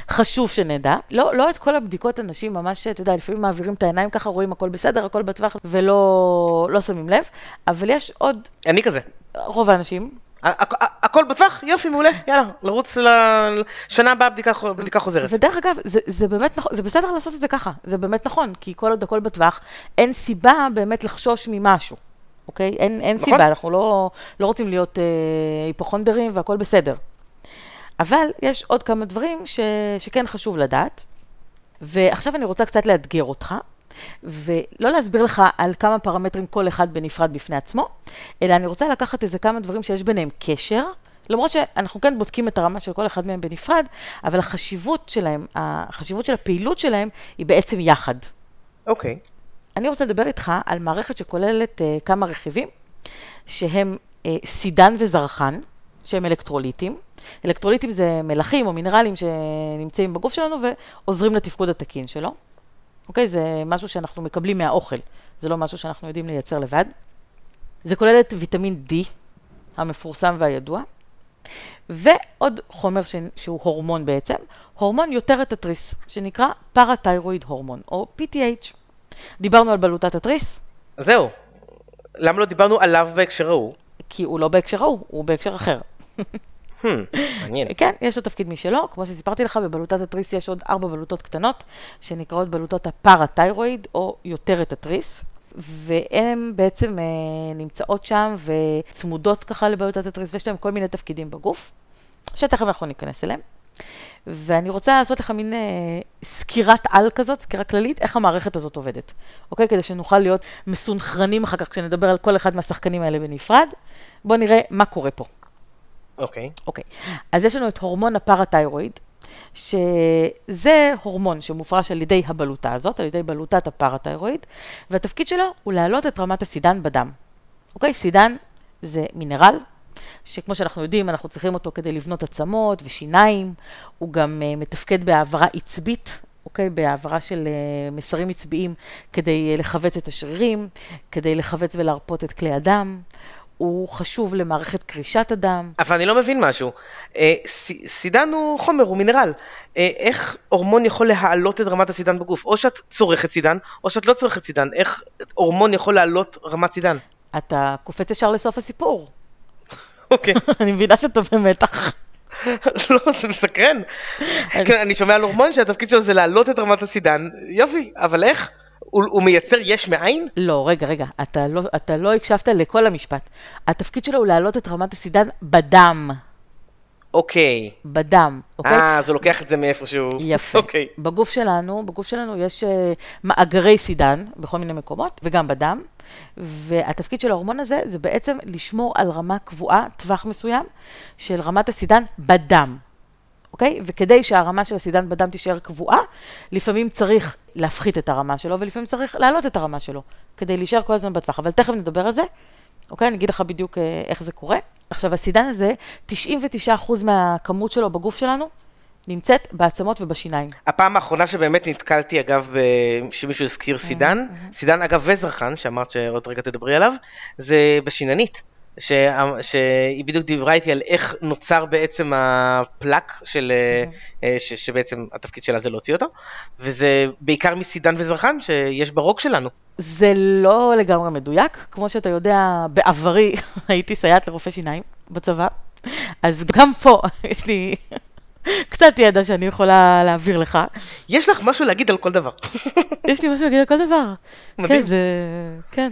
שחשוב שנדע. לא, לא את כל הבדיקות אנשים ממש, אתה יודע, לפעמים מעבירים את העיניים ככה, רואים הכל בסדר, הכל בטווח, ולא לא שמים לב, אבל יש עוד... אני כזה. רוב האנשים. הכל בטווח? יופי, מעולה, יאללה, לרוץ לשנה הבאה בדיקה, בדיקה חוזרת. ודרך אגב, זה, זה באמת נכון, זה בסדר לעשות את זה ככה, זה באמת נכון, כי כל עוד הכל בטווח, אין סיבה באמת לחשוש ממשהו. אוקיי? אין, אין נכון. סיבה, אנחנו לא, לא רוצים להיות אה, היפוכונדרים והכל בסדר. אבל יש עוד כמה דברים ש, שכן חשוב לדעת. ועכשיו אני רוצה קצת לאתגר אותך, ולא להסביר לך על כמה פרמטרים כל אחד בנפרד בפני עצמו, אלא אני רוצה לקחת איזה כמה דברים שיש ביניהם קשר, למרות שאנחנו כן בודקים את הרמה של כל אחד מהם בנפרד, אבל החשיבות שלהם, החשיבות של הפעילות שלהם היא בעצם יחד. אוקיי. Okay. אני רוצה לדבר איתך על מערכת שכוללת uh, כמה רכיבים, שהם uh, סידן וזרחן, שהם אלקטרוליטים. אלקטרוליטים זה מלחים או מינרלים שנמצאים בגוף שלנו ועוזרים לתפקוד התקין שלו. אוקיי? זה משהו שאנחנו מקבלים מהאוכל, זה לא משהו שאנחנו יודעים לייצר לבד. זה כולל את ויטמין D, המפורסם והידוע, ועוד חומר ש... שהוא הורמון בעצם, הורמון יותר את התריס, שנקרא פרתיירואיד הורמון, או PTH. דיברנו על בלוטת התריס. זהו. למה לא דיברנו עליו בהקשר ההוא? כי הוא לא בהקשר ההוא, הוא בהקשר אחר. Hmm, מעניין. *laughs* כן, יש לו תפקיד משלו, כמו שסיפרתי לך, בבלוטת התריס יש עוד ארבע בלוטות קטנות, שנקראות בלוטות הפרתיירואיד, או יותר את התריס. והן בעצם אה, נמצאות שם וצמודות ככה לבלוטת התריס, ויש להן כל מיני תפקידים בגוף, שתכף אנחנו ניכנס אליהם. ואני רוצה לעשות לך מין אה, סקירת על כזאת, סקירה כללית, איך המערכת הזאת עובדת, אוקיי? כדי שנוכל להיות מסונכרנים אחר כך כשנדבר על כל אחד מהשחקנים האלה בנפרד. בואו נראה מה קורה פה. אוקיי. אוקיי. אז יש לנו את הורמון הפרתיירואיד, שזה הורמון שמופרש על ידי הבלוטה הזאת, על ידי בלוטת הפרתיירואיד, והתפקיד שלו הוא להעלות את רמת הסידן בדם. אוקיי? סידן זה מינרל שכמו שאנחנו יודעים, אנחנו צריכים אותו כדי לבנות עצמות ושיניים, הוא גם uh, מתפקד בהעברה עצבית, אוקיי? בהעברה של uh, מסרים עצביים כדי uh, לכווץ את השרירים, כדי לכווץ ולהרפות את כלי הדם. הוא חשוב למערכת קרישת הדם. אבל אני לא מבין משהו. אה, סידן הוא חומר, הוא מינרל. אה, איך הורמון יכול להעלות את רמת הסידן בגוף? או שאת צורכת סידן, או שאת לא צורכת סידן. איך הורמון יכול להעלות רמת סידן? אתה קופץ ישר לסוף הסיפור. אוקיי. *laughs* אני מבינה שאתה במתח. לא, זה מסקרן. כן, אני שומע על הורמון שהתפקיד שלו זה להעלות את רמת הסידן, יופי, אבל איך? הוא, מייצר יש מאין? לא, רגע, רגע, אתה לא, אתה לא הקשבת לכל המשפט. התפקיד שלו הוא להעלות את רמת הסידן בדם. אוקיי. בדם, אוקיי? אה, אז הוא לוקח את זה מאיפשהו. יפה. אוקיי. בגוף שלנו, בגוף שלנו יש uh, מאגרי סידן בכל מיני מקומות, וגם בדם. והתפקיד של ההורמון הזה זה בעצם לשמור על רמה קבועה, טווח מסוים, של רמת הסידן בדם, אוקיי? וכדי שהרמה של הסידן בדם תישאר קבועה, לפעמים צריך להפחית את הרמה שלו, ולפעמים צריך להעלות את הרמה שלו, כדי להישאר כל הזמן בטווח. אבל תכף נדבר על זה, אוקיי? אני אגיד לך בדיוק אה, איך זה קורה. עכשיו, הסידן הזה, 99% מהכמות שלו בגוף שלנו, נמצאת בעצמות ובשיניים. הפעם האחרונה שבאמת נתקלתי, אגב, שמישהו הזכיר אה, סידן, אה. סידן אגב וזרחן, שאמרת שעוד רגע תדברי עליו, זה בשיננית. ש... שהיא בדיוק דיברה איתי על איך נוצר בעצם הפלאק של... אה, ש... שבעצם התפקיד שלה זה להוציא אותו, וזה בעיקר מסידן וזרחן שיש ברוק שלנו. זה לא לגמרי מדויק, כמו שאתה יודע, בעברי *laughs* הייתי סייעת לרופא שיניים בצבא, אז גם פה *laughs* יש לי קצת ידע שאני יכולה להעביר לך. יש לך משהו להגיד על כל דבר. *laughs* יש לי משהו להגיד על כל דבר. מדהים. כן, זה... כן.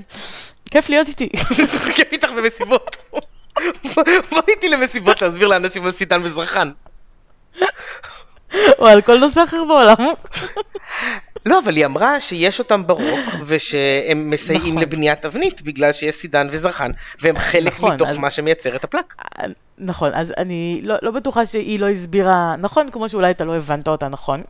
כיף להיות איתי. *laughs* כיף איתך במסיבות. *laughs* בואי איתי למסיבות להסביר לאנשים על סידן מזרחן. או על כל נושא אחר בעולם. לא, אבל היא אמרה שיש אותם ברוק, *laughs* ושהם מסייעים נכון. לבניית תבנית, בגלל שיש סידן וזרחן, והם חלק נכון, מתוך אז- מה שמייצר את הפלק. נכון, אז אני לא, לא בטוחה שהיא לא הסבירה נכון, כמו שאולי אתה לא הבנת אותה נכון.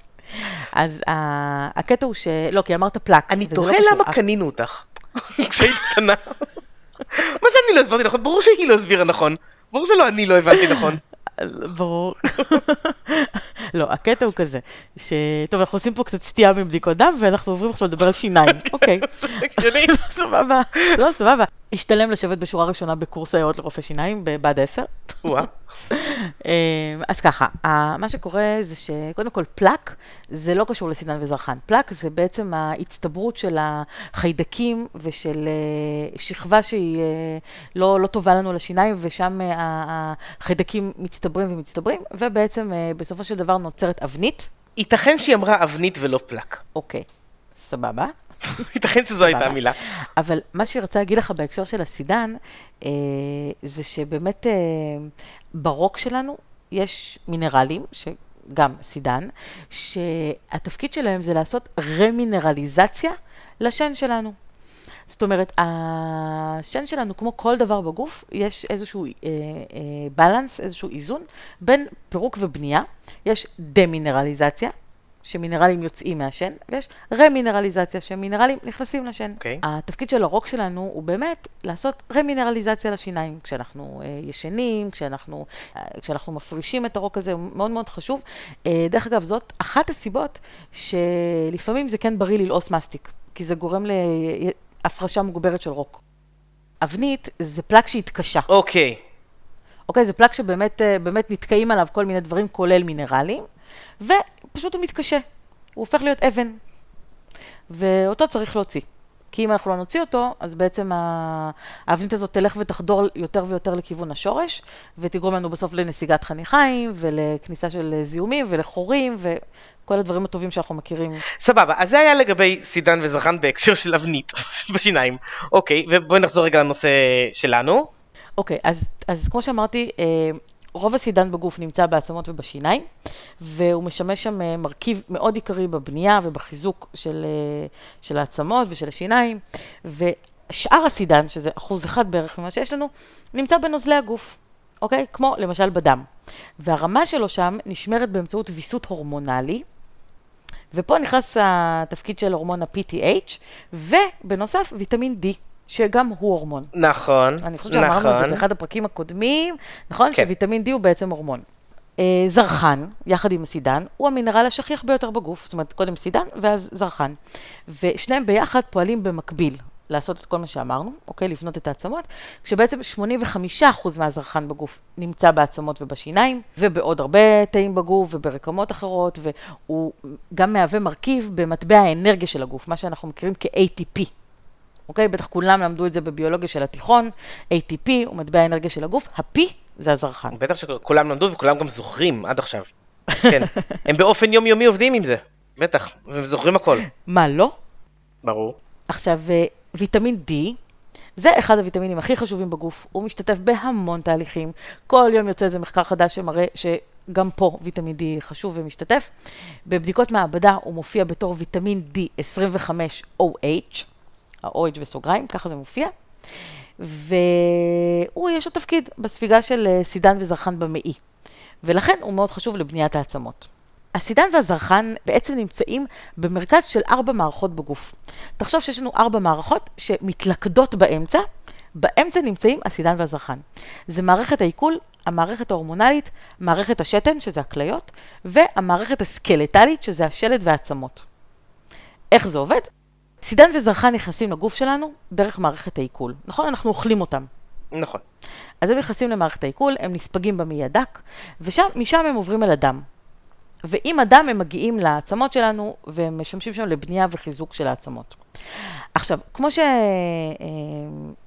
אז ה- הקטע הוא ש... לא, כי אמרת פלק. אני וזה תוהה לא. למה קנינו אותך, *laughs* כשהיית קטנה. *laughs* מה זה אני לא הסברתי נכון? ברור שהיא לא הסבירה נכון. ברור שלא אני לא הבנתי נכון. ברור. לא, הקטע הוא כזה, ש... טוב, אנחנו עושים פה קצת סטייה מבדיקות דם, ואנחנו עוברים עכשיו לדבר על שיניים. *laughs* אוקיי. *laughs* לא, סבבה. לא, סבבה. השתלם לשבת בשורה ראשונה בקורס סייעות לרופא שיניים בבה"ד 10. וואה. אמ, אז ככה, מה שקורה זה שקודם כל פלק זה לא קשור לסידן וזרחן. פלק זה בעצם ההצטברות של החיידקים ושל אה, שכבה שהיא אה, לא, לא טובה לנו לשיניים, ושם אה, החיידקים מצטברים ומצטברים, ובעצם בסופו של דבר נוצרת אבנית. ייתכן שהיא אמרה אבנית ולא פלק. אוקיי, סבבה. *laughs* ייתכן שזו הייתה. המילה. אבל מה שהיא רצה להגיד לך בהקשר של הסידן, אה, זה שבאמת אה, ברוק שלנו יש מינרלים, שגם סידן, שהתפקיד שלהם זה לעשות רמינרליזציה לשן שלנו. זאת אומרת, השן שלנו, כמו כל דבר בגוף, יש איזשהו אה, אה, בלנס, איזשהו איזון בין פירוק ובנייה. יש דמינרליזציה, שמינרלים יוצאים מהשן, ויש רמינרליזציה, שמינרלים נכנסים לשן. אוקיי. התפקיד של הרוק שלנו הוא באמת לעשות רמינרליזציה לשיניים. כשאנחנו אה, ישנים, כשאנחנו, אה, כשאנחנו מפרישים את הרוק הזה, הוא מאוד מאוד חשוב. אה, דרך אגב, זאת אחת הסיבות שלפעמים זה כן בריא ללעוס מסטיק, כי זה גורם להפרשה מוגברת של רוק. אבנית זה פלק שהתקשה. אוקיי. אוקיי? זה פלק שבאמת באמת נתקעים עליו כל מיני דברים, כולל מינרלים, ופשוט הוא מתקשה. הוא הופך להיות אבן. ואותו צריך להוציא. כי אם אנחנו לא נוציא אותו, אז בעצם האבנית הזאת תלך ותחדור יותר ויותר לכיוון השורש, ותגרום לנו בסוף לנסיגת חניכיים, ולכניסה של זיהומים, ולחורים, וכל הדברים הטובים שאנחנו מכירים. סבבה, אז זה היה לגבי סידן וזרחן בהקשר של אבנית *laughs* בשיניים. אוקיי, ובואי נחזור רגע לנושא שלנו. אוקיי, אז, אז כמו שאמרתי, אה, רוב הסידן בגוף נמצא בעצמות ובשיניים, והוא משמש שם אה, מרכיב מאוד עיקרי בבנייה ובחיזוק של, אה, של העצמות ושל השיניים, ושאר הסידן, שזה אחוז אחד בערך ממה שיש לנו, נמצא בנוזלי הגוף, אוקיי? כמו למשל בדם. והרמה שלו שם נשמרת באמצעות ויסות הורמונלי, ופה נכנס התפקיד של הורמון ה-PTH, ובנוסף ויטמין D, שגם הוא הורמון. נכון, אני חושבת שאמרנו את זה נכון. באחד הפרקים הקודמים, נכון? כן. שוויטמין D הוא בעצם הורמון. אה, זרחן, יחד עם הסידן, הוא המינרל השכיח ביותר בגוף, זאת אומרת, קודם סידן ואז זרחן. ושניהם ביחד פועלים במקביל לעשות את כל מה שאמרנו, אוקיי? לבנות את העצמות, כשבעצם 85% מהזרחן בגוף נמצא בעצמות ובשיניים, ובעוד הרבה תאים בגוף וברקמות אחרות, והוא גם מהווה מרכיב במטבע האנרגיה של הגוף, מה שאנחנו מכירים כ-ATP. אוקיי? בטח כולם למדו את זה בביולוגיה של התיכון, ATP הוא מטבע האנרגיה של הגוף, ה-P זה הזרחן. בטח שכולם למדו וכולם גם זוכרים עד עכשיו. כן, הם באופן יומיומי עובדים עם זה. בטח, הם זוכרים הכל. מה לא? ברור. עכשיו, אה, ויטמין D, זה אחד הוויטמינים הכי חשובים בגוף, הוא משתתף בהמון תהליכים. כל יום יוצא איזה מחקר חדש שמראה שגם פה ויטמין D חשוב ומשתתף. בבדיקות מעבדה הוא מופיע בתור ויטמין D25OH, ה-OH בסוגריים, ככה זה מופיע. והוא, יש לו תפקיד בספיגה של אה, סידן וזרחן במעי, ולכן הוא מאוד חשוב לבניית העצמות. הסידן והזרחן בעצם נמצאים במרכז של ארבע מערכות בגוף. תחשוב שיש לנו ארבע מערכות שמתלכדות באמצע, באמצע נמצאים הסידן והזרחן. זה מערכת העיכול, המערכת ההורמונלית, מערכת השתן, שזה הכליות, והמערכת הסקלטלית, שזה השלד והעצמות. איך זה עובד? סידן וזרחן נכנסים לגוף שלנו דרך מערכת העיכול. נכון? אנחנו אוכלים אותם. נכון. אז הם נכנסים למערכת העיכול, הם נספגים במעי הדק, ומשם הם עוברים אל הדם. ועם הדם הם מגיעים לעצמות שלנו, והם משמשים שם לבנייה וחיזוק של העצמות. עכשיו, כמו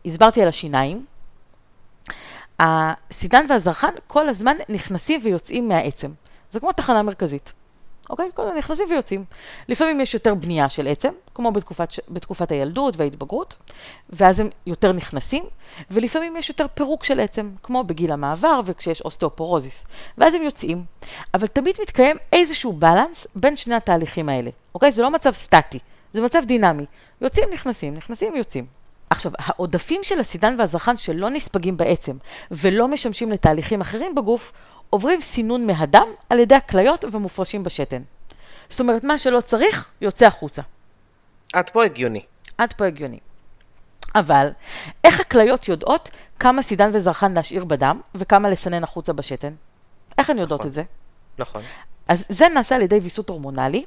שהסברתי על השיניים, הסידן והזרחן כל הזמן נכנסים ויוצאים מהעצם. זה כמו תחנה מרכזית. אוקיי? כל הזמן נכנסים ויוצאים. לפעמים יש יותר בנייה של עצם, כמו בתקופת, בתקופת הילדות וההתבגרות, ואז הם יותר נכנסים, ולפעמים יש יותר פירוק של עצם, כמו בגיל המעבר וכשיש אוסטאופורוזיס, ואז הם יוצאים. אבל תמיד מתקיים איזשהו balance בין שני התהליכים האלה, אוקיי? זה לא מצב סטטי, זה מצב דינמי. יוצאים, נכנסים, נכנסים, יוצאים. עכשיו, העודפים של הסידן והזרחן שלא נספגים בעצם ולא משמשים לתהליכים אחרים בגוף, עוברים סינון מהדם על ידי הכליות ומופרשים בשתן. זאת אומרת, מה שלא צריך, יוצא החוצה. עד פה הגיוני. עד פה הגיוני. אבל, איך הכליות יודעות כמה סידן וזרחן להשאיר בדם וכמה לסנן החוצה בשתן? איך הן יודעות נכון. את זה? נכון. אז זה נעשה על ידי ויסות הורמונלי.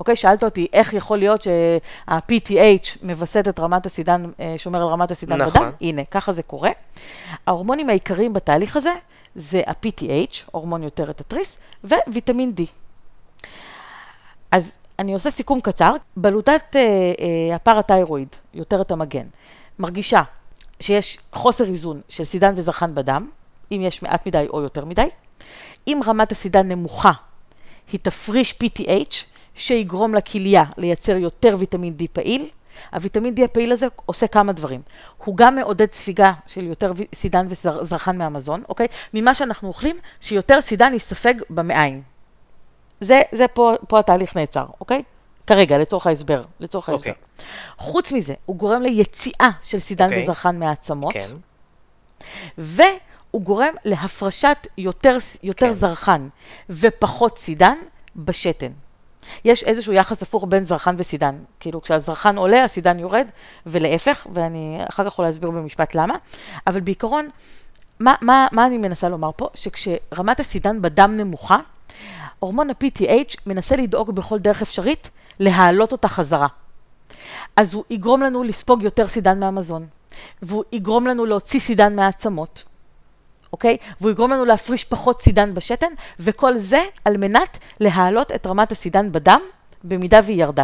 אוקיי, שאלת אותי איך יכול להיות שה-PTH מווסת את רמת הסידן, אה, שומר על רמת הסידן נכון. בדם? הנה, ככה זה קורה. ההורמונים העיקריים בתהליך הזה זה ה-PTH, הורמון יותרת התריס, וויטמין D. אז אני עושה סיכום קצר. בלוטת אה, אה, הפרתיירואיד, יותרת המגן, מרגישה שיש חוסר איזון של סידן וזרחן בדם, אם יש מעט מדי או יותר מדי. אם רמת הסידן נמוכה, היא תפריש PTH, שיגרום לכליה לייצר יותר ויטמין D פעיל. הוויטמין D הפעיל הזה עושה כמה דברים. הוא גם מעודד ספיגה של יותר סידן וזרחן מהמזון, אוקיי? ממה שאנחנו אוכלים, שיותר סידן יספג במעיים. זה, זה פה, פה התהליך נעצר, אוקיי? כרגע, לצורך ההסבר, לצורך ההסבר. אוקיי. חוץ מזה, הוא גורם ליציאה של סידן אוקיי. וזרחן מהעצמות. כן. והוא גורם להפרשת יותר, יותר כן. זרחן ופחות סידן בשתן. יש איזשהו יחס הפוך בין זרחן וסידן. כאילו, כשהזרחן עולה, הסידן יורד, ולהפך, ואני אחר כך יכולה להסביר במשפט למה. אבל בעיקרון, מה, מה, מה אני מנסה לומר פה? שכשרמת הסידן בדם נמוכה, הורמון ה-PTH מנסה לדאוג בכל דרך אפשרית להעלות אותה חזרה. אז הוא יגרום לנו לספוג יותר סידן מהמזון, והוא יגרום לנו להוציא סידן מהעצמות, אוקיי? והוא יגרום לנו להפריש פחות סידן בשתן, וכל זה על מנת להעלות את רמת הסידן בדם, במידה והיא ירדה.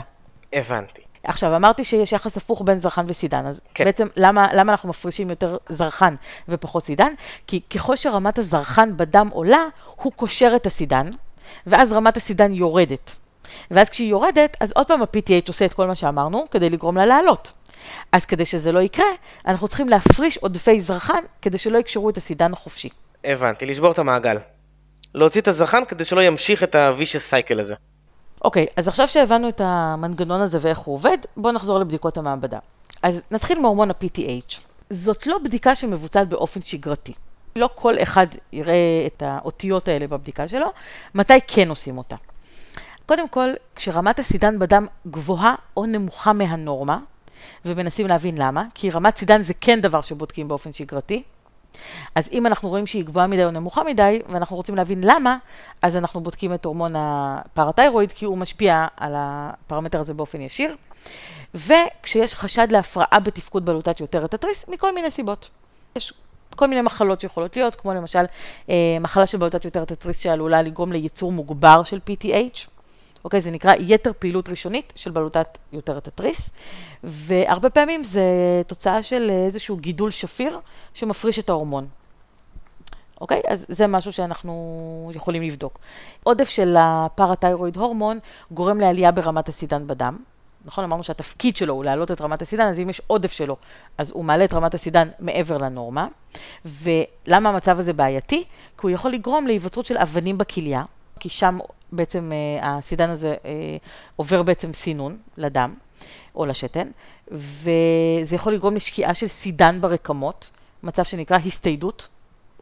הבנתי. עכשיו, אמרתי שיש יחס הפוך בין זרחן וסידן, אז כן. בעצם למה, למה אנחנו מפרישים יותר זרחן ופחות סידן? כי ככל שרמת הזרחן בדם עולה, הוא קושר את הסידן, ואז רמת הסידן יורדת. ואז כשהיא יורדת, אז עוד פעם ה-PTH עושה את כל מה שאמרנו, כדי לגרום לה לעלות. אז כדי שזה לא יקרה, אנחנו צריכים להפריש עודפי זרחן, כדי שלא יקשרו את הסידן החופשי. הבנתי, לשבור את המעגל. להוציא את הזרחן כדי שלא ימשיך את ה-vicious cycle הזה. אוקיי, אז עכשיו שהבנו את המנגנון הזה ואיך הוא עובד, בואו נחזור לבדיקות המעבדה. אז נתחיל מהורמון ה-PTH. זאת לא בדיקה שמבוצעת באופן שגרתי. לא כל אחד יראה את האותיות האלה בבדיקה שלו, מתי כן עושים אותה. קודם כל, כשרמת הסידן בדם גבוהה או נמוכה מהנורמה, ומנסים להבין למה, כי רמת סידן זה כן דבר שבודקים באופן שגרתי, אז אם אנחנו רואים שהיא גבוהה מדי או נמוכה מדי, ואנחנו רוצים להבין למה, אז אנחנו בודקים את הורמון הפרתיירואיד, כי הוא משפיע על הפרמטר הזה באופן ישיר. וכשיש חשד להפרעה בתפקוד בלוטת יותרת התריס, מכל מיני סיבות. יש כל מיני מחלות שיכולות להיות, כמו למשל אה, מחלה של בלוטת יותרת התריס שעלולה לגרום לייצור מוגבר של PTH. אוקיי, זה נקרא יתר פעילות ראשונית של בלוטת יותרת התריס, והרבה פעמים זה תוצאה של איזשהו גידול שפיר שמפריש את ההורמון. אוקיי? אז זה משהו שאנחנו יכולים לבדוק. עודף של הפרתיירואיד הורמון גורם לעלייה ברמת הסידן בדם. נכון? אמרנו שהתפקיד שלו הוא להעלות את רמת הסידן, אז אם יש עודף שלו, אז הוא מעלה את רמת הסידן מעבר לנורמה. ולמה המצב הזה בעייתי? כי הוא יכול לגרום להיווצרות של אבנים בכליה, כי שם בעצם אה, הסידן הזה אה, עובר בעצם סינון לדם או לשתן, וזה יכול לגרום לשקיעה של סידן ברקמות, מצב שנקרא הסתיידות.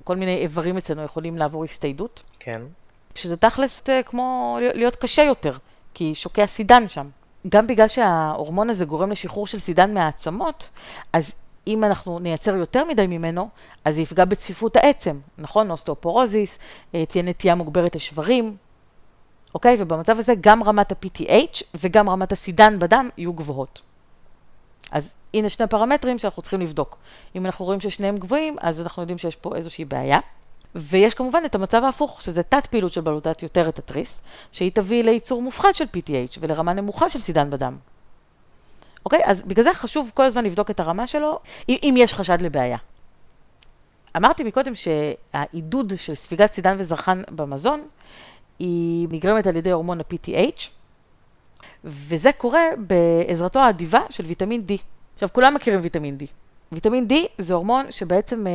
כל מיני איברים אצלנו יכולים לעבור הסתיידות, כן. שזה תכלס אה, כמו להיות קשה יותר, כי שוקע סידן שם. גם בגלל שההורמון הזה גורם לשחרור של סידן מהעצמות, אז אם אנחנו נייצר יותר מדי ממנו, אז זה יפגע בצפיפות העצם, נכון? אוסטאופורוזיס, תהיה נטייה מוגברת לשברים, אוקיי? ובמצב הזה גם רמת ה-PTH וגם רמת הסידן בדם יהיו גבוהות. אז הנה שני פרמטרים שאנחנו צריכים לבדוק. אם אנחנו רואים ששניהם גבוהים, אז אנחנו יודעים שיש פה איזושהי בעיה. ויש כמובן את המצב ההפוך, שזה תת פעילות של בלוטת יותרת התריס, שהיא תביא לייצור מופחת של PTH ולרמה נמוכה של סידן בדם. אוקיי? אז בגלל זה חשוב כל הזמן לבדוק את הרמה שלו, אם יש חשד לבעיה. אמרתי מקודם שהעידוד של ספיגת סידן וזרחן במזון, היא נגרמת על ידי הורמון ה-PTH, וזה קורה בעזרתו האדיבה של ויטמין D. עכשיו, כולם מכירים ויטמין D. ויטמין D זה הורמון שבעצם אה,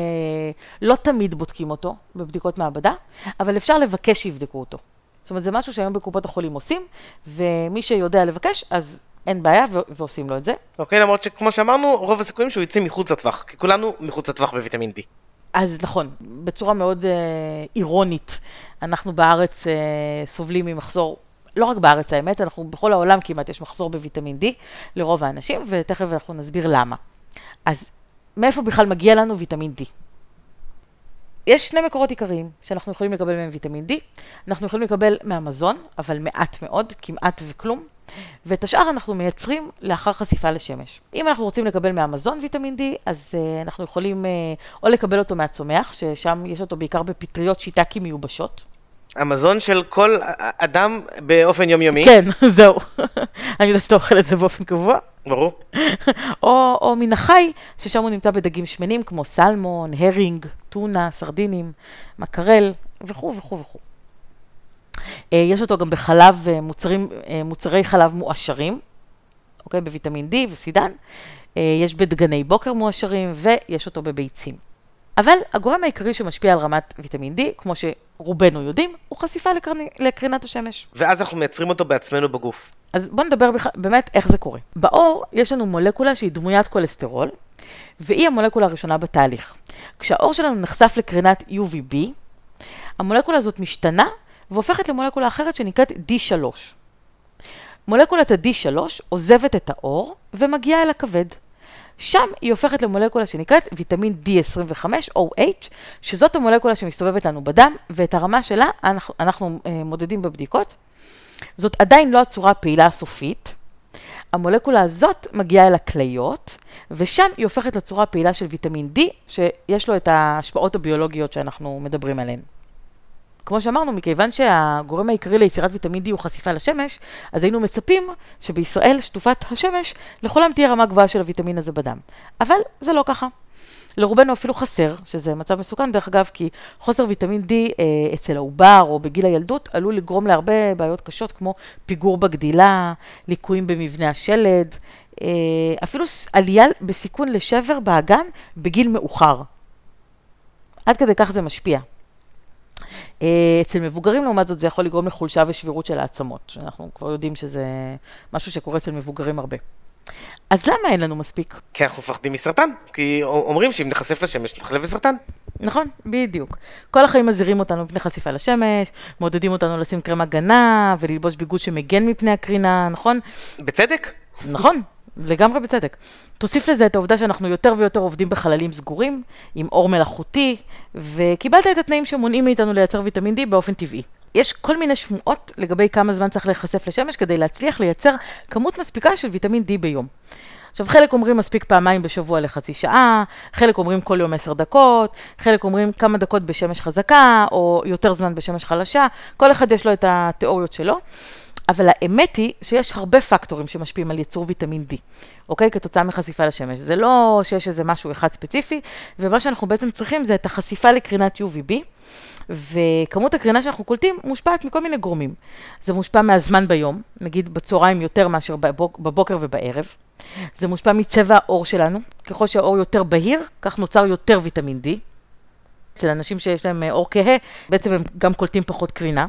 לא תמיד בודקים אותו בבדיקות מעבדה, אבל אפשר לבקש שיבדקו אותו. זאת אומרת, זה משהו שהיום בקופות החולים עושים, ומי שיודע לבקש, אז אין בעיה ו- ועושים לו את זה. אוקיי, למרות שכמו שאמרנו, רוב הסיכויים שהוא יצא מחוץ לטווח, כי כולנו מחוץ לטווח בוויטמין D. אז נכון, בצורה מאוד אה, אירונית, אנחנו בארץ אה, סובלים ממחסור, לא רק בארץ האמת, אנחנו בכל העולם כמעט יש מחסור בוויטמין D לרוב האנשים, ותכף אנחנו נסביר למה. אז מאיפה בכלל מגיע לנו ויטמין D? יש שני מקורות עיקריים שאנחנו יכולים לקבל מהם ויטמין D. אנחנו יכולים לקבל מהמזון, אבל מעט מאוד, כמעט וכלום. ואת השאר אנחנו מייצרים לאחר חשיפה לשמש. אם אנחנו רוצים לקבל מהמזון ויטמין D, אז uh, אנחנו יכולים uh, או לקבל אותו מהצומח, ששם יש אותו בעיקר בפטריות שיטקי מיובשות. המזון של כל אדם באופן יומיומי. כן, *laughs* זהו. *laughs* אני יודעת שאתה אוכל את זה באופן קבוע. ברור. *laughs* או, או מן החי, ששם הוא נמצא בדגים שמנים כמו סלמון, הרינג, טונה, סרדינים, מקרל וכו' וכו' וכו'. אה, יש אותו גם בחלב, אה, מוצרים, אה, מוצרי חלב מועשרים, אוקיי? בוויטמין D וסידן. יש בדגני בוקר מועשרים ויש אותו בביצים. אבל הגורם העיקרי שמשפיע על רמת ויטמין D, כמו שרובנו יודעים, הוא חשיפה לקרנ... לקרינת השמש. ואז אנחנו מייצרים אותו בעצמנו בגוף. אז בואו נדבר בכ... באמת איך זה קורה. בעור יש לנו מולקולה שהיא דמוית כולסטרול, והיא המולקולה הראשונה בתהליך. כשהעור שלנו נחשף לקרינת UVB, המולקולה הזאת משתנה והופכת למולקולה אחרת שנקראת D3. מולקולת ה-D3 עוזבת את העור ומגיעה אל הכבד. שם היא הופכת למולקולה שנקראת ויטמין D25 OH, שזאת המולקולה שמסתובבת לנו בדם, ואת הרמה שלה אנחנו, אנחנו uh, מודדים בבדיקות. זאת עדיין לא הצורה הפעילה הסופית. המולקולה הזאת מגיעה אל הכליות, ושם היא הופכת לצורה הפעילה של ויטמין D, שיש לו את ההשפעות הביולוגיות שאנחנו מדברים עליהן. כמו שאמרנו, מכיוון שהגורם העיקרי ליצירת ויטמין D הוא חשיפה לשמש, אז היינו מצפים שבישראל, שטופת השמש, לכולם תהיה רמה גבוהה של הוויטמין הזה בדם. אבל זה לא ככה. לרובנו אפילו חסר, שזה מצב מסוכן דרך אגב, כי חוסר ויטמין D אה, אצל העובר או בגיל הילדות עלול לגרום להרבה בעיות קשות כמו פיגור בגדילה, ליקויים במבנה השלד, אה, אפילו עלייה בסיכון לשבר באגן בגיל מאוחר. עד כדי כך זה משפיע. אה, אצל מבוגרים, לעומת זאת, זה יכול לגרום לחולשה ושבירות של העצמות, שאנחנו כבר יודעים שזה משהו שקורה אצל מבוגרים הרבה. אז למה אין לנו מספיק? כי אנחנו מפחדים מסרטן, כי אומרים שאם נחשף לשמש נחלה בסרטן. נכון, בדיוק. כל החיים מזהירים אותנו מפני חשיפה לשמש, מעודדים אותנו לשים קרם הגנה וללבוש ביגוד שמגן מפני הקרינה, נכון? בצדק. נכון, לגמרי בצדק. תוסיף לזה את העובדה שאנחנו יותר ויותר עובדים בחללים סגורים, עם אור מלאכותי, וקיבלת את התנאים שמונעים מאיתנו לייצר ויטמין D באופן טבעי. יש כל מיני שמועות לגבי כמה זמן צריך להיחשף לשמש כדי להצליח לייצר כמות מספיקה של ויטמין D ביום. עכשיו, חלק אומרים מספיק פעמיים בשבוע לחצי שעה, חלק אומרים כל יום עשר דקות, חלק אומרים כמה דקות בשמש חזקה, או יותר זמן בשמש חלשה, כל אחד יש לו את התיאוריות שלו. אבל האמת היא שיש הרבה פקטורים שמשפיעים על ייצור ויטמין D, אוקיי? כתוצאה מחשיפה לשמש. זה לא שיש איזה משהו אחד ספציפי, ומה שאנחנו בעצם צריכים זה את החשיפה לקרינת UVB, וכמות הקרינה שאנחנו קולטים מושפעת מכל מיני גורמים. זה מושפע מהזמן ביום, נגיד בצהריים יותר מאשר בבוק, בבוקר ובערב. זה מושפע מצבע העור שלנו, ככל שהעור יותר בהיר, כך נוצר יותר ויטמין D. אצל אנשים שיש להם עור כהה, בעצם הם גם קולטים פחות קרינה.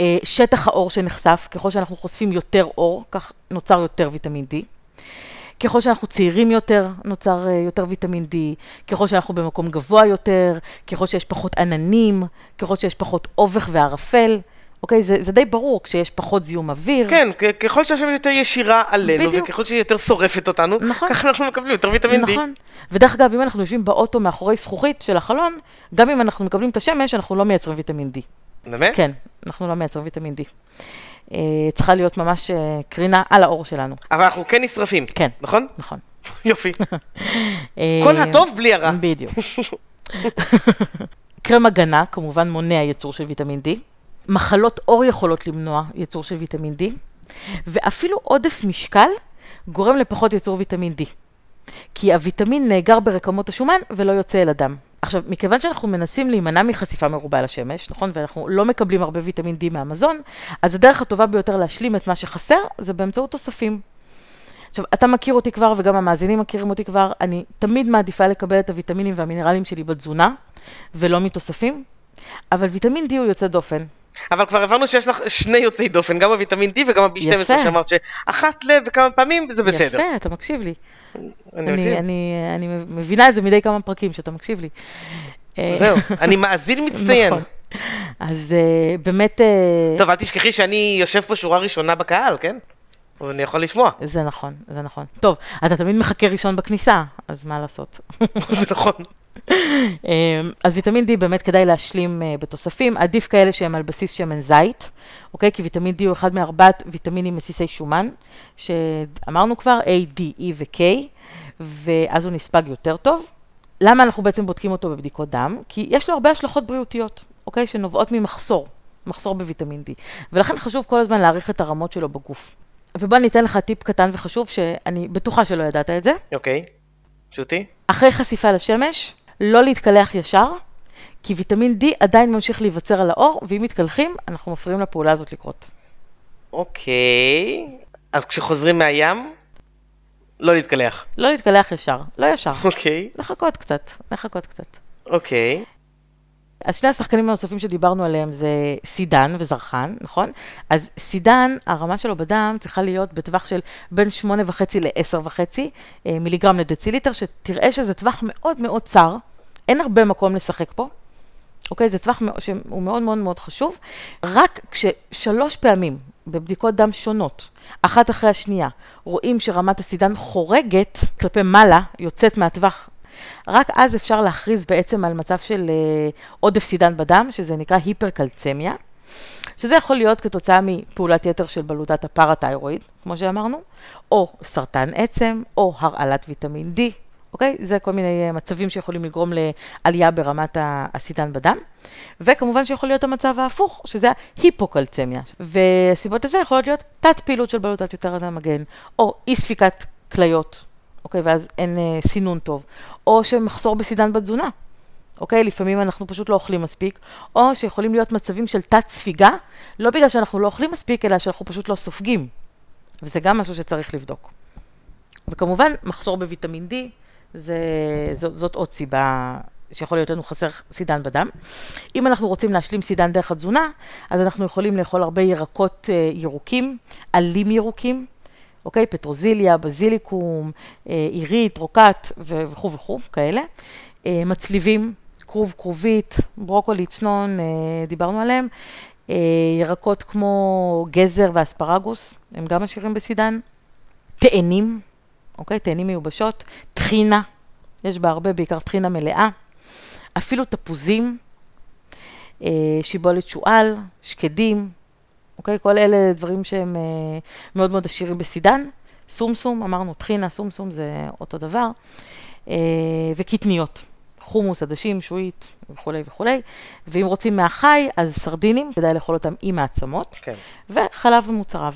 אה, שטח האור שנחשף, ככל שאנחנו חושפים יותר אור, כך נוצר יותר ויטמין D. ככל שאנחנו צעירים יותר, נוצר אה, יותר ויטמין D, ככל שאנחנו במקום גבוה יותר, ככל שיש פחות עננים, ככל שיש פחות אובך וערפל. אוקיי, זה, זה די ברור, כשיש פחות זיהום אוויר. כן, ככל שהשמש יותר ישירה עלינו, בדיוק. וככל שהיא יותר שורפת אותנו, נכון. ככה אנחנו מקבלים יותר ויטמין נכון. D. נכון. ודרך אגב, אם אנחנו יושבים באוטו מאחורי זכוכית של החלון, גם אם אנחנו מקבלים את השמש, אנחנו לא מייצרים ויטמין D. באמת? כן, אנחנו לא מייצרים ויטמין D. Uh, צריכה להיות ממש uh, קרינה על האור שלנו. אבל אנחנו כן נשרפים. כן. נכון? נכון. *laughs* יופי. אה, כל הטוב בלי הרע. בדיוק. *laughs* קרם הגנה כמובן מונע ייצור של ויטמין D. מחלות עור יכולות למנוע ייצור של ויטמין D. ואפילו עודף משקל גורם לפחות ייצור ויטמין D. כי הוויטמין נאגר ברקמות השומן ולא יוצא אל הדם. עכשיו, מכיוון שאנחנו מנסים להימנע מחשיפה מרובה לשמש, נכון? ואנחנו לא מקבלים הרבה ויטמין D מהמזון, אז הדרך הטובה ביותר להשלים את מה שחסר, זה באמצעות תוספים. עכשיו, אתה מכיר אותי כבר, וגם המאזינים מכירים אותי כבר, אני תמיד מעדיפה לקבל את הוויטמינים והמינרלים שלי בתזונה, ולא מתוספים, אבל ויטמין D הוא יוצא דופן. אבל כבר הבנו שיש לך שני יוצאי דופן, גם הוויטמין D וגם ה-B12, יפה. שאמרת שאחת לב וכמה פעמים זה בסדר. יפה, אתה מקשיב לי. אני אני. אני, אני מבינה את זה מדי כמה פרקים, שאתה מקשיב לי. אה, זהו, *laughs* אני מאזין מצטיין. נכון. אז אה, באמת, אה, טוב, אל תשכחי שאני יושב פה שורה ראשונה בקהל, כן? אז אני יכול לשמוע. זה נכון, זה נכון. טוב, אתה תמיד מחכה ראשון בכניסה, אז מה לעשות? *laughs* זה נכון. אז ויטמין D באמת כדאי להשלים בתוספים, עדיף כאלה שהם על בסיס שמן זית, אוקיי? כי ויטמין D הוא אחד מארבעת ויטמינים מסיסי שומן, שאמרנו כבר, A, D, E ו-K, ואז הוא נספג יותר טוב. למה אנחנו בעצם בודקים אותו בבדיקות דם? כי יש לו הרבה השלכות בריאותיות, אוקיי? שנובעות ממחסור, מחסור בוויטמין D. ולכן חשוב כל הזמן להעריך את הרמות שלו בגוף. ובוא אני אתן לך טיפ קטן וחשוב, שאני בטוחה שלא ידעת את זה. אוקיי. שוטי? אחרי חשיפה לשמש, לא להתקלח ישר, כי ויטמין D עדיין ממשיך להיווצר על האור, ואם מתקלחים, אנחנו מפריעים לפעולה הזאת לקרות. אוקיי. אז כשחוזרים מהים, לא להתקלח. לא להתקלח ישר, לא ישר. אוקיי. לחכות קצת, לחכות קצת. אוקיי. אז שני השחקנים הנוספים שדיברנו עליהם זה סידן וזרחן, נכון? אז סידן, הרמה שלו בדם צריכה להיות בטווח של בין 8.5 ל-10.5 אה, מיליגרם לדציליטר, שתראה שזה טווח מאוד מאוד צר, אין הרבה מקום לשחק פה. אוקיי? זה טווח שהוא מאוד מאוד מאוד חשוב. רק כששלוש פעמים בבדיקות דם שונות, אחת אחרי השנייה, רואים שרמת הסידן חורגת כלפי מעלה, יוצאת מהטווח, רק אז אפשר להכריז בעצם על מצב של אה, עודף סידן בדם, שזה נקרא היפרקלצמיה, שזה יכול להיות כתוצאה מפעולת יתר של בלוטת הפרתיירואיד, כמו שאמרנו, או סרטן עצם, או הרעלת ויטמין D, אוקיי? זה כל מיני אה, מצבים שיכולים לגרום לעלייה ברמת הסידן בדם. וכמובן שיכול להיות המצב ההפוך, שזה ההיפוקלצמיה. והסיבות לזה יכולות להיות תת פעילות של בלוטת יתר המגן, או אי ספיקת כליות, אוקיי? ואז אין אה, סינון טוב. או שמחסור בסידן בתזונה. אוקיי? לפעמים אנחנו פשוט לא אוכלים מספיק, או שיכולים להיות מצבים של תת ספיגה, לא בגלל שאנחנו לא אוכלים מספיק, אלא שאנחנו פשוט לא סופגים. וזה גם משהו שצריך לבדוק. וכמובן, מחסור בוויטמין D, זה, זאת, זאת עוד סיבה שיכול להיות לנו חסר סידן בדם. אם אנחנו רוצים להשלים סידן דרך התזונה, אז אנחנו יכולים לאכול הרבה ירקות אה, ירוקים, עלים ירוקים, אוקיי? פטרוזיליה, בזיליקום, אה, עירית, רוקט וכו' וכו', כאלה. אה, מצליבים, כרוב כרובית, ברוקולי, צנון, דיברנו עליהם. ירקות כמו גזר ואספרגוס, הם גם עשירים בסידן. תאנים, אוקיי? תאנים מיובשות. טחינה, יש בה הרבה, בעיקר טחינה מלאה. אפילו תפוזים, אה, שיבולת שועל, שקדים, אוקיי? כל אלה דברים שהם אה, מאוד מאוד עשירים בסידן. סומסום, אמרנו טחינה, סומסום זה אותו דבר. אה, וקטניות, חומוס, עדשים, שועית וכולי וכולי. ואם רוצים מהחי, אז סרדינים, כדאי לאכול אותם עם העצמות. כן. וחלב ומוצריו.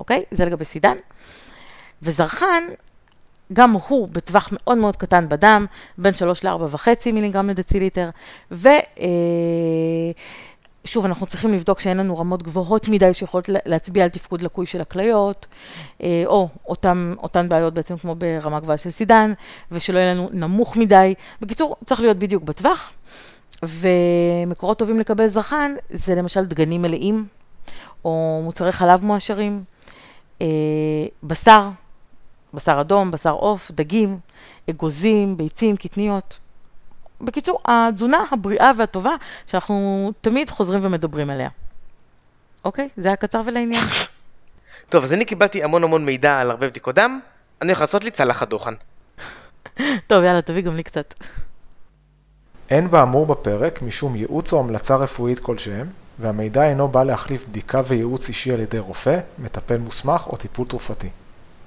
אוקיי? זה לגבי סידן. וזרחן, גם הוא בטווח מאוד מאוד קטן בדם, בין 3 ל-4.5 מיליגרם לדציליטר, ו... אה, שוב, אנחנו צריכים לבדוק שאין לנו רמות גבוהות מדי שיכולות לה- להצביע על תפקוד לקוי של הכליות, אה, או אותם, אותן בעיות בעצם כמו ברמה גבוהה של סידן, ושלא יהיה לנו נמוך מדי. בקיצור, צריך להיות בדיוק בטווח. ומקורות טובים לקבל זרחן זה למשל דגנים מלאים, או מוצרי חלב מועשרים, אה, בשר, בשר אדום, בשר עוף, דגים, אגוזים, ביצים, קטניות. בקיצור, התזונה הבריאה והטובה שאנחנו תמיד חוזרים ומדברים עליה. אוקיי? זה היה קצר ולעניין. טוב, אז אני קיבלתי המון המון מידע על הרבה בדיקות דם, אני הולך לעשות לי צלחת דוחן. *laughs* טוב, יאללה, תביא גם לי קצת. אין באמור בפרק משום ייעוץ או המלצה רפואית כלשהם, והמידע אינו בא להחליף בדיקה וייעוץ אישי על ידי רופא, מטפל מוסמך או טיפול תרופתי.